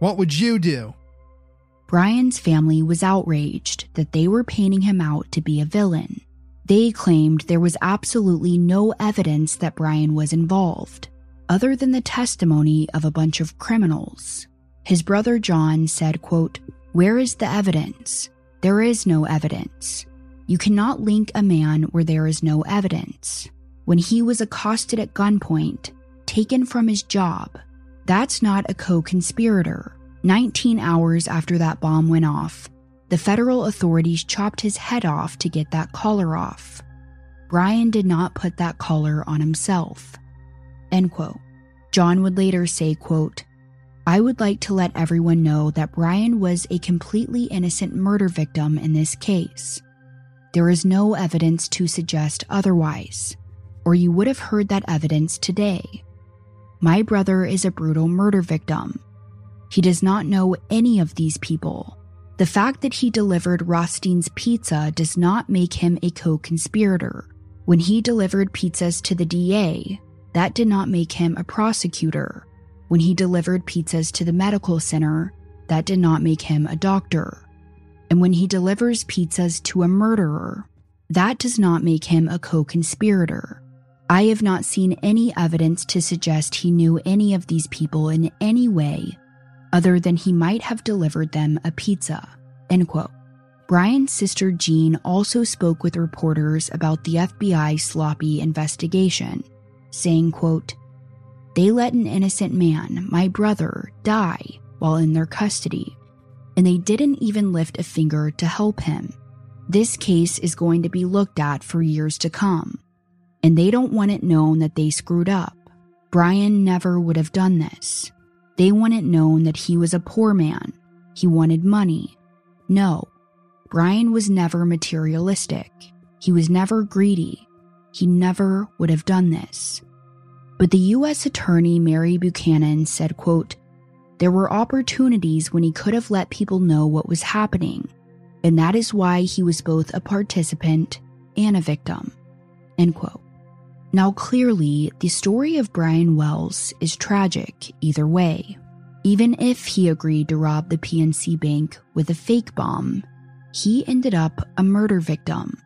What would you do? Brian's family was outraged that they were painting him out to be a villain. They claimed there was absolutely no evidence that Brian was involved, other than the testimony of a bunch of criminals. His brother John said, quote, Where is the evidence? There is no evidence. You cannot link a man where there is no evidence. When he was accosted at gunpoint, taken from his job, that's not a co conspirator. 19 hours after that bomb went off, the federal authorities chopped his head off to get that collar off. Brian did not put that collar on himself. End quote. John would later say, quote, I would like to let everyone know that Brian was a completely innocent murder victim in this case. There is no evidence to suggest otherwise, or you would have heard that evidence today. My brother is a brutal murder victim. He does not know any of these people. The fact that he delivered Rothstein's pizza does not make him a co conspirator. When he delivered pizzas to the DA, that did not make him a prosecutor. When he delivered pizzas to the medical center, that did not make him a doctor. And when he delivers pizzas to a murderer, that does not make him a co conspirator. I have not seen any evidence to suggest he knew any of these people in any way other than he might have delivered them a pizza. End quote. Brian's sister Jean also spoke with reporters about the FBI's sloppy investigation, saying, quote, They let an innocent man, my brother, die while in their custody, and they didn't even lift a finger to help him. This case is going to be looked at for years to come and they don't want it known that they screwed up. Brian never would have done this. They want it known that he was a poor man. He wanted money. No, Brian was never materialistic. He was never greedy. He never would have done this. But the U.S. Attorney Mary Buchanan said, quote, There were opportunities when he could have let people know what was happening, and that is why he was both a participant and a victim. End quote. Now, clearly, the story of Brian Wells is tragic either way. Even if he agreed to rob the PNC Bank with a fake bomb, he ended up a murder victim.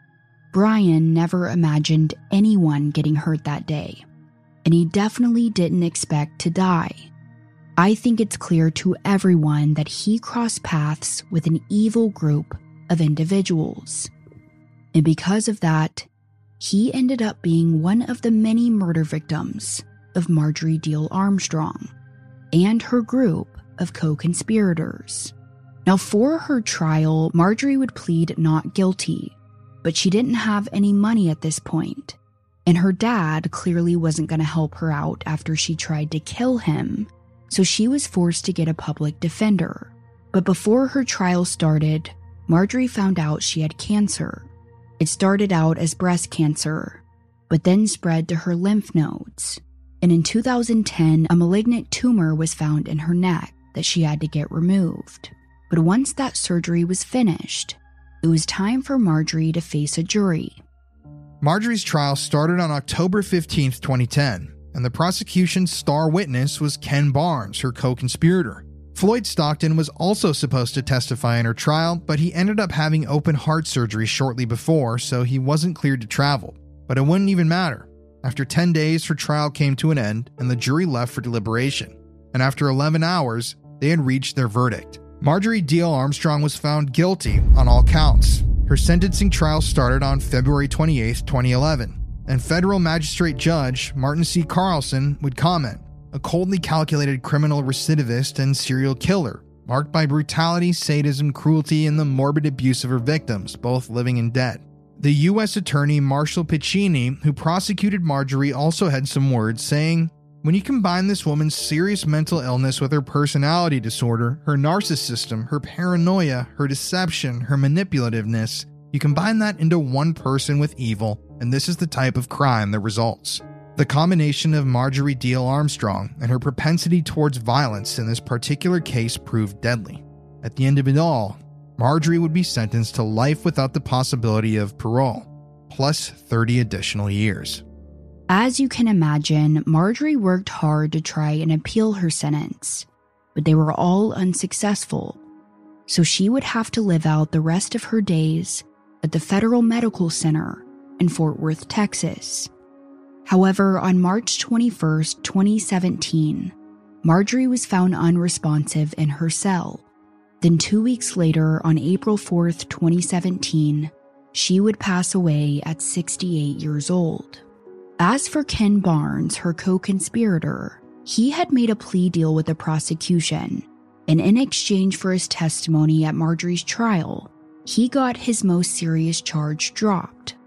Brian never imagined anyone getting hurt that day, and he definitely didn't expect to die. I think it's clear to everyone that he crossed paths with an evil group of individuals. And because of that, he ended up being one of the many murder victims of Marjorie Diehl Armstrong and her group of co conspirators. Now, for her trial, Marjorie would plead not guilty, but she didn't have any money at this point, and her dad clearly wasn't going to help her out after she tried to kill him, so she was forced to get a public defender. But before her trial started, Marjorie found out she had cancer it started out as breast cancer, but then spread to her lymph nodes. And in 2010, a malignant tumor was found in her neck that she had to get removed. But once that surgery was finished, it was time for Marjorie to face a jury. Marjorie's trial started on October 15, 2010, and the prosecution's star witness was Ken Barnes, her co conspirator. Floyd Stockton was also supposed to testify in her trial, but he ended up having open heart surgery shortly before, so he wasn't cleared to travel. But it wouldn't even matter. After 10 days, her trial came to an end, and the jury left for deliberation. And after 11 hours, they had reached their verdict. Marjorie Diehl Armstrong was found guilty on all counts. Her sentencing trial started on February 28, 2011, and federal magistrate judge Martin C. Carlson would comment a coldly calculated criminal recidivist and serial killer, marked by brutality, sadism, cruelty, and the morbid abuse of her victims, both living and dead. The U.S. Attorney Marshall Piccini, who prosecuted Marjorie, also had some words saying, When you combine this woman's serious mental illness with her personality disorder, her narcissism, her paranoia, her deception, her manipulativeness, you combine that into one person with evil, and this is the type of crime that results. The combination of Marjorie Diehl Armstrong and her propensity towards violence in this particular case proved deadly. At the end of it all, Marjorie would be sentenced to life without the possibility of parole, plus 30 additional years. As you can imagine, Marjorie worked hard to try and appeal her sentence, but they were all unsuccessful. So she would have to live out the rest of her days at the Federal Medical Center in Fort Worth, Texas. However, on March 21, 2017, Marjorie was found unresponsive in her cell. Then, two weeks later, on April 4, 2017, she would pass away at 68 years old. As for Ken Barnes, her co conspirator, he had made a plea deal with the prosecution, And in exchange for his testimony at Marjorie's trial, he got his most serious charge dropped,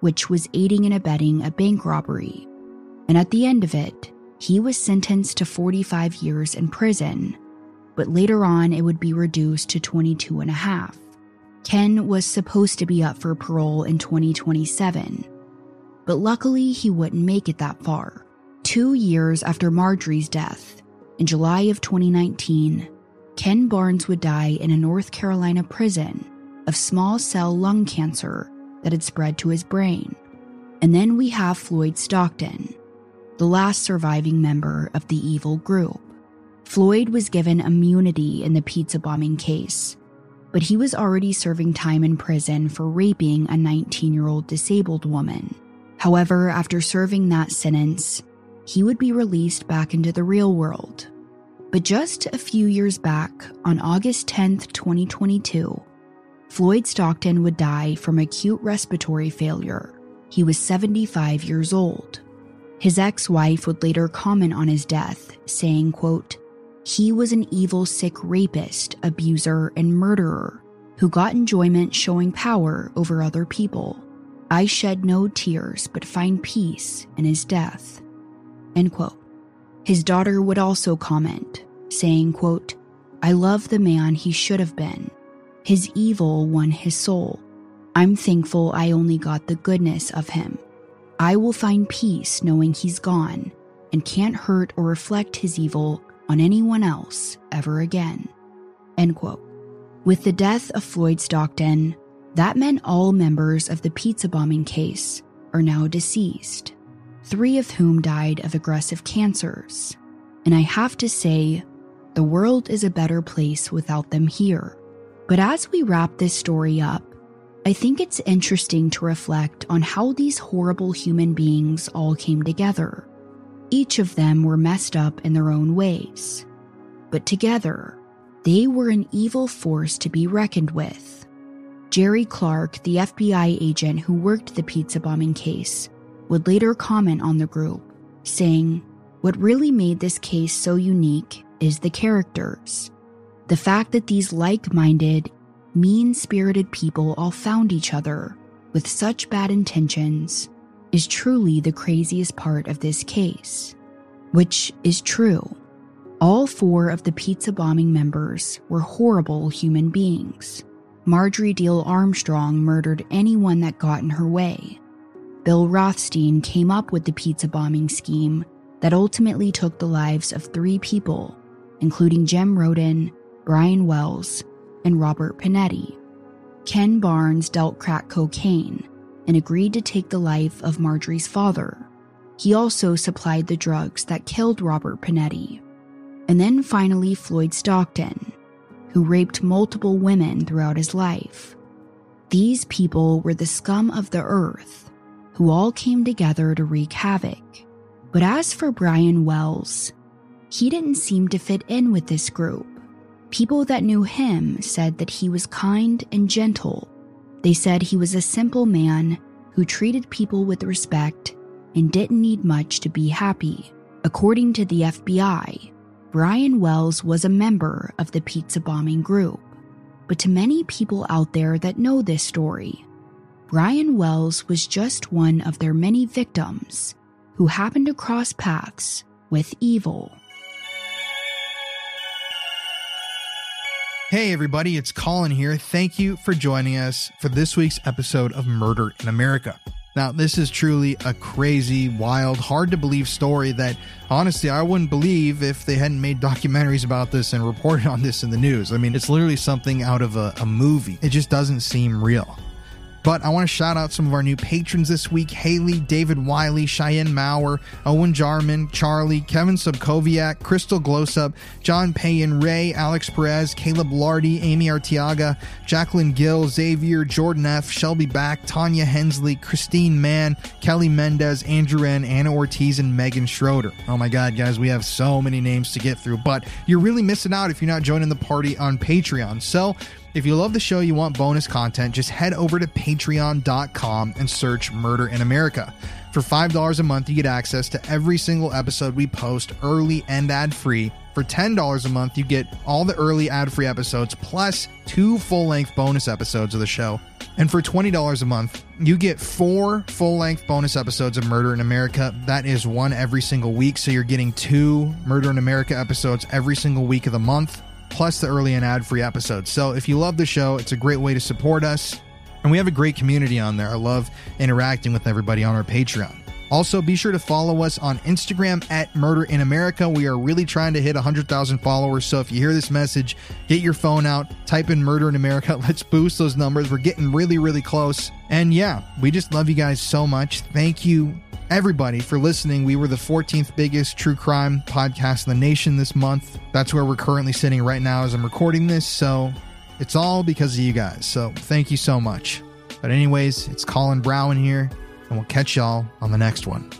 which was aiding and abetting a bank robbery. And at the end of it, he was sentenced to 45 years in prison, but later on it would be reduced to 22 and a half. Ken was supposed to be up for parole in 2027, but luckily he wouldn't make it that far. Two years after Marjorie's death, in July of 2019, Ken Barnes would die in a North Carolina prison of small cell lung cancer that had spread to his brain. And then we have Floyd Stockton, the last surviving member of the evil group. Floyd was given immunity in the pizza bombing case, but he was already serving time in prison for raping a 19 year old disabled woman. However, after serving that sentence, he would be released back into the real world. But just a few years back, on August 10, 2022, Floyd Stockton would die from acute respiratory failure. He was 75 years old. His ex-wife would later comment on his death, saying, quote, he was an evil, sick rapist, abuser, and murderer who got enjoyment showing power over other people. I shed no tears but find peace in his death. End quote. His daughter would also comment, saying, quote, I love the man he should have been. His evil won his soul. I'm thankful I only got the goodness of him. I will find peace knowing he's gone and can't hurt or reflect his evil on anyone else ever again. End quote. With the death of Floyd Stockton, that meant all members of the pizza bombing case are now deceased, three of whom died of aggressive cancers. And I have to say, the world is a better place without them here. But as we wrap this story up, I think it's interesting to reflect on how these horrible human beings all came together. Each of them were messed up in their own ways. But together, they were an evil force to be reckoned with. Jerry Clark, the FBI agent who worked the pizza bombing case, would later comment on the group, saying, What really made this case so unique is the characters. The fact that these like minded, mean spirited people all found each other with such bad intentions is truly the craziest part of this case. Which is true. All four of the pizza bombing members were horrible human beings. Marjorie Diehl Armstrong murdered anyone that got in her way. Bill Rothstein came up with the pizza bombing scheme that ultimately took the lives of three people, including Jim Roden, Brian Wells, and Robert Pinetti. Ken Barnes dealt crack cocaine and agreed to take the life of Marjorie's father. He also supplied the drugs that killed Robert Pinetti. And then finally, Floyd Stockton, who raped multiple women throughout his life. These people were the scum of the earth, who all came together to wreak havoc. But as for Brian Wells, he didn't seem to fit in with this group. People that knew him said that he was kind and gentle they said he was a simple man who treated people with respect and didn't need much to be happy. According to the FBI, Brian Wells was a member of the pizza bombing group. But to many people out there that know this story, Brian Wells was just one of their many victims who happened to cross paths with evil. Hey, everybody, it's Colin here. Thank you for joining us for this week's episode of Murder in America. Now, this is truly a crazy, wild, hard to believe story that honestly I wouldn't believe if they hadn't made documentaries about this and reported *laughs* on this in the news. I mean, it's literally something out of a, a movie. It just doesn't seem real. But I want to shout out some of our new patrons this week Haley, David Wiley, Cheyenne Maurer, Owen Jarman, Charlie, Kevin Subkoviak, Crystal Glowsup, John Payan, Ray, Alex Perez, Caleb Lardy, Amy Artiaga, Jacqueline Gill, Xavier, Jordan F., Shelby Back, Tanya Hensley, Christine Mann, Kelly Mendez, Andrew N., Anna Ortiz, and Megan Schroeder. Oh my God, guys, we have so many names to get through, but you're really missing out if you're not joining the party on Patreon. So, If you love the show, you want bonus content, just head over to patreon.com and search Murder in America. For $5 a month, you get access to every single episode we post early and ad free. For $10 a month, you get all the early ad free episodes plus two full length bonus episodes of the show. And for $20 a month, you get four full length bonus episodes of Murder in America. That is one every single week. So you're getting two Murder in America episodes every single week of the month, plus the early and ad free episodes. So if you love the show, it's a great way to support us. And we have a great community on there. I love interacting with everybody on our Patreon. Also, be sure to follow us on Instagram at Murder in America. We are really trying to hit 100,000 followers. So if you hear this message, get your phone out, type in Murder in America. *laughs* Let's boost those numbers. We're getting really, really close. And yeah, we just love you guys so much. Thank you, everybody, for listening. We were the 14th biggest true crime podcast in the nation this month. That's where we're currently sitting right now as I'm recording this. So it's all because of you guys. So thank you so much. But, anyways, it's Colin Brown here, and we'll catch y'all on the next one.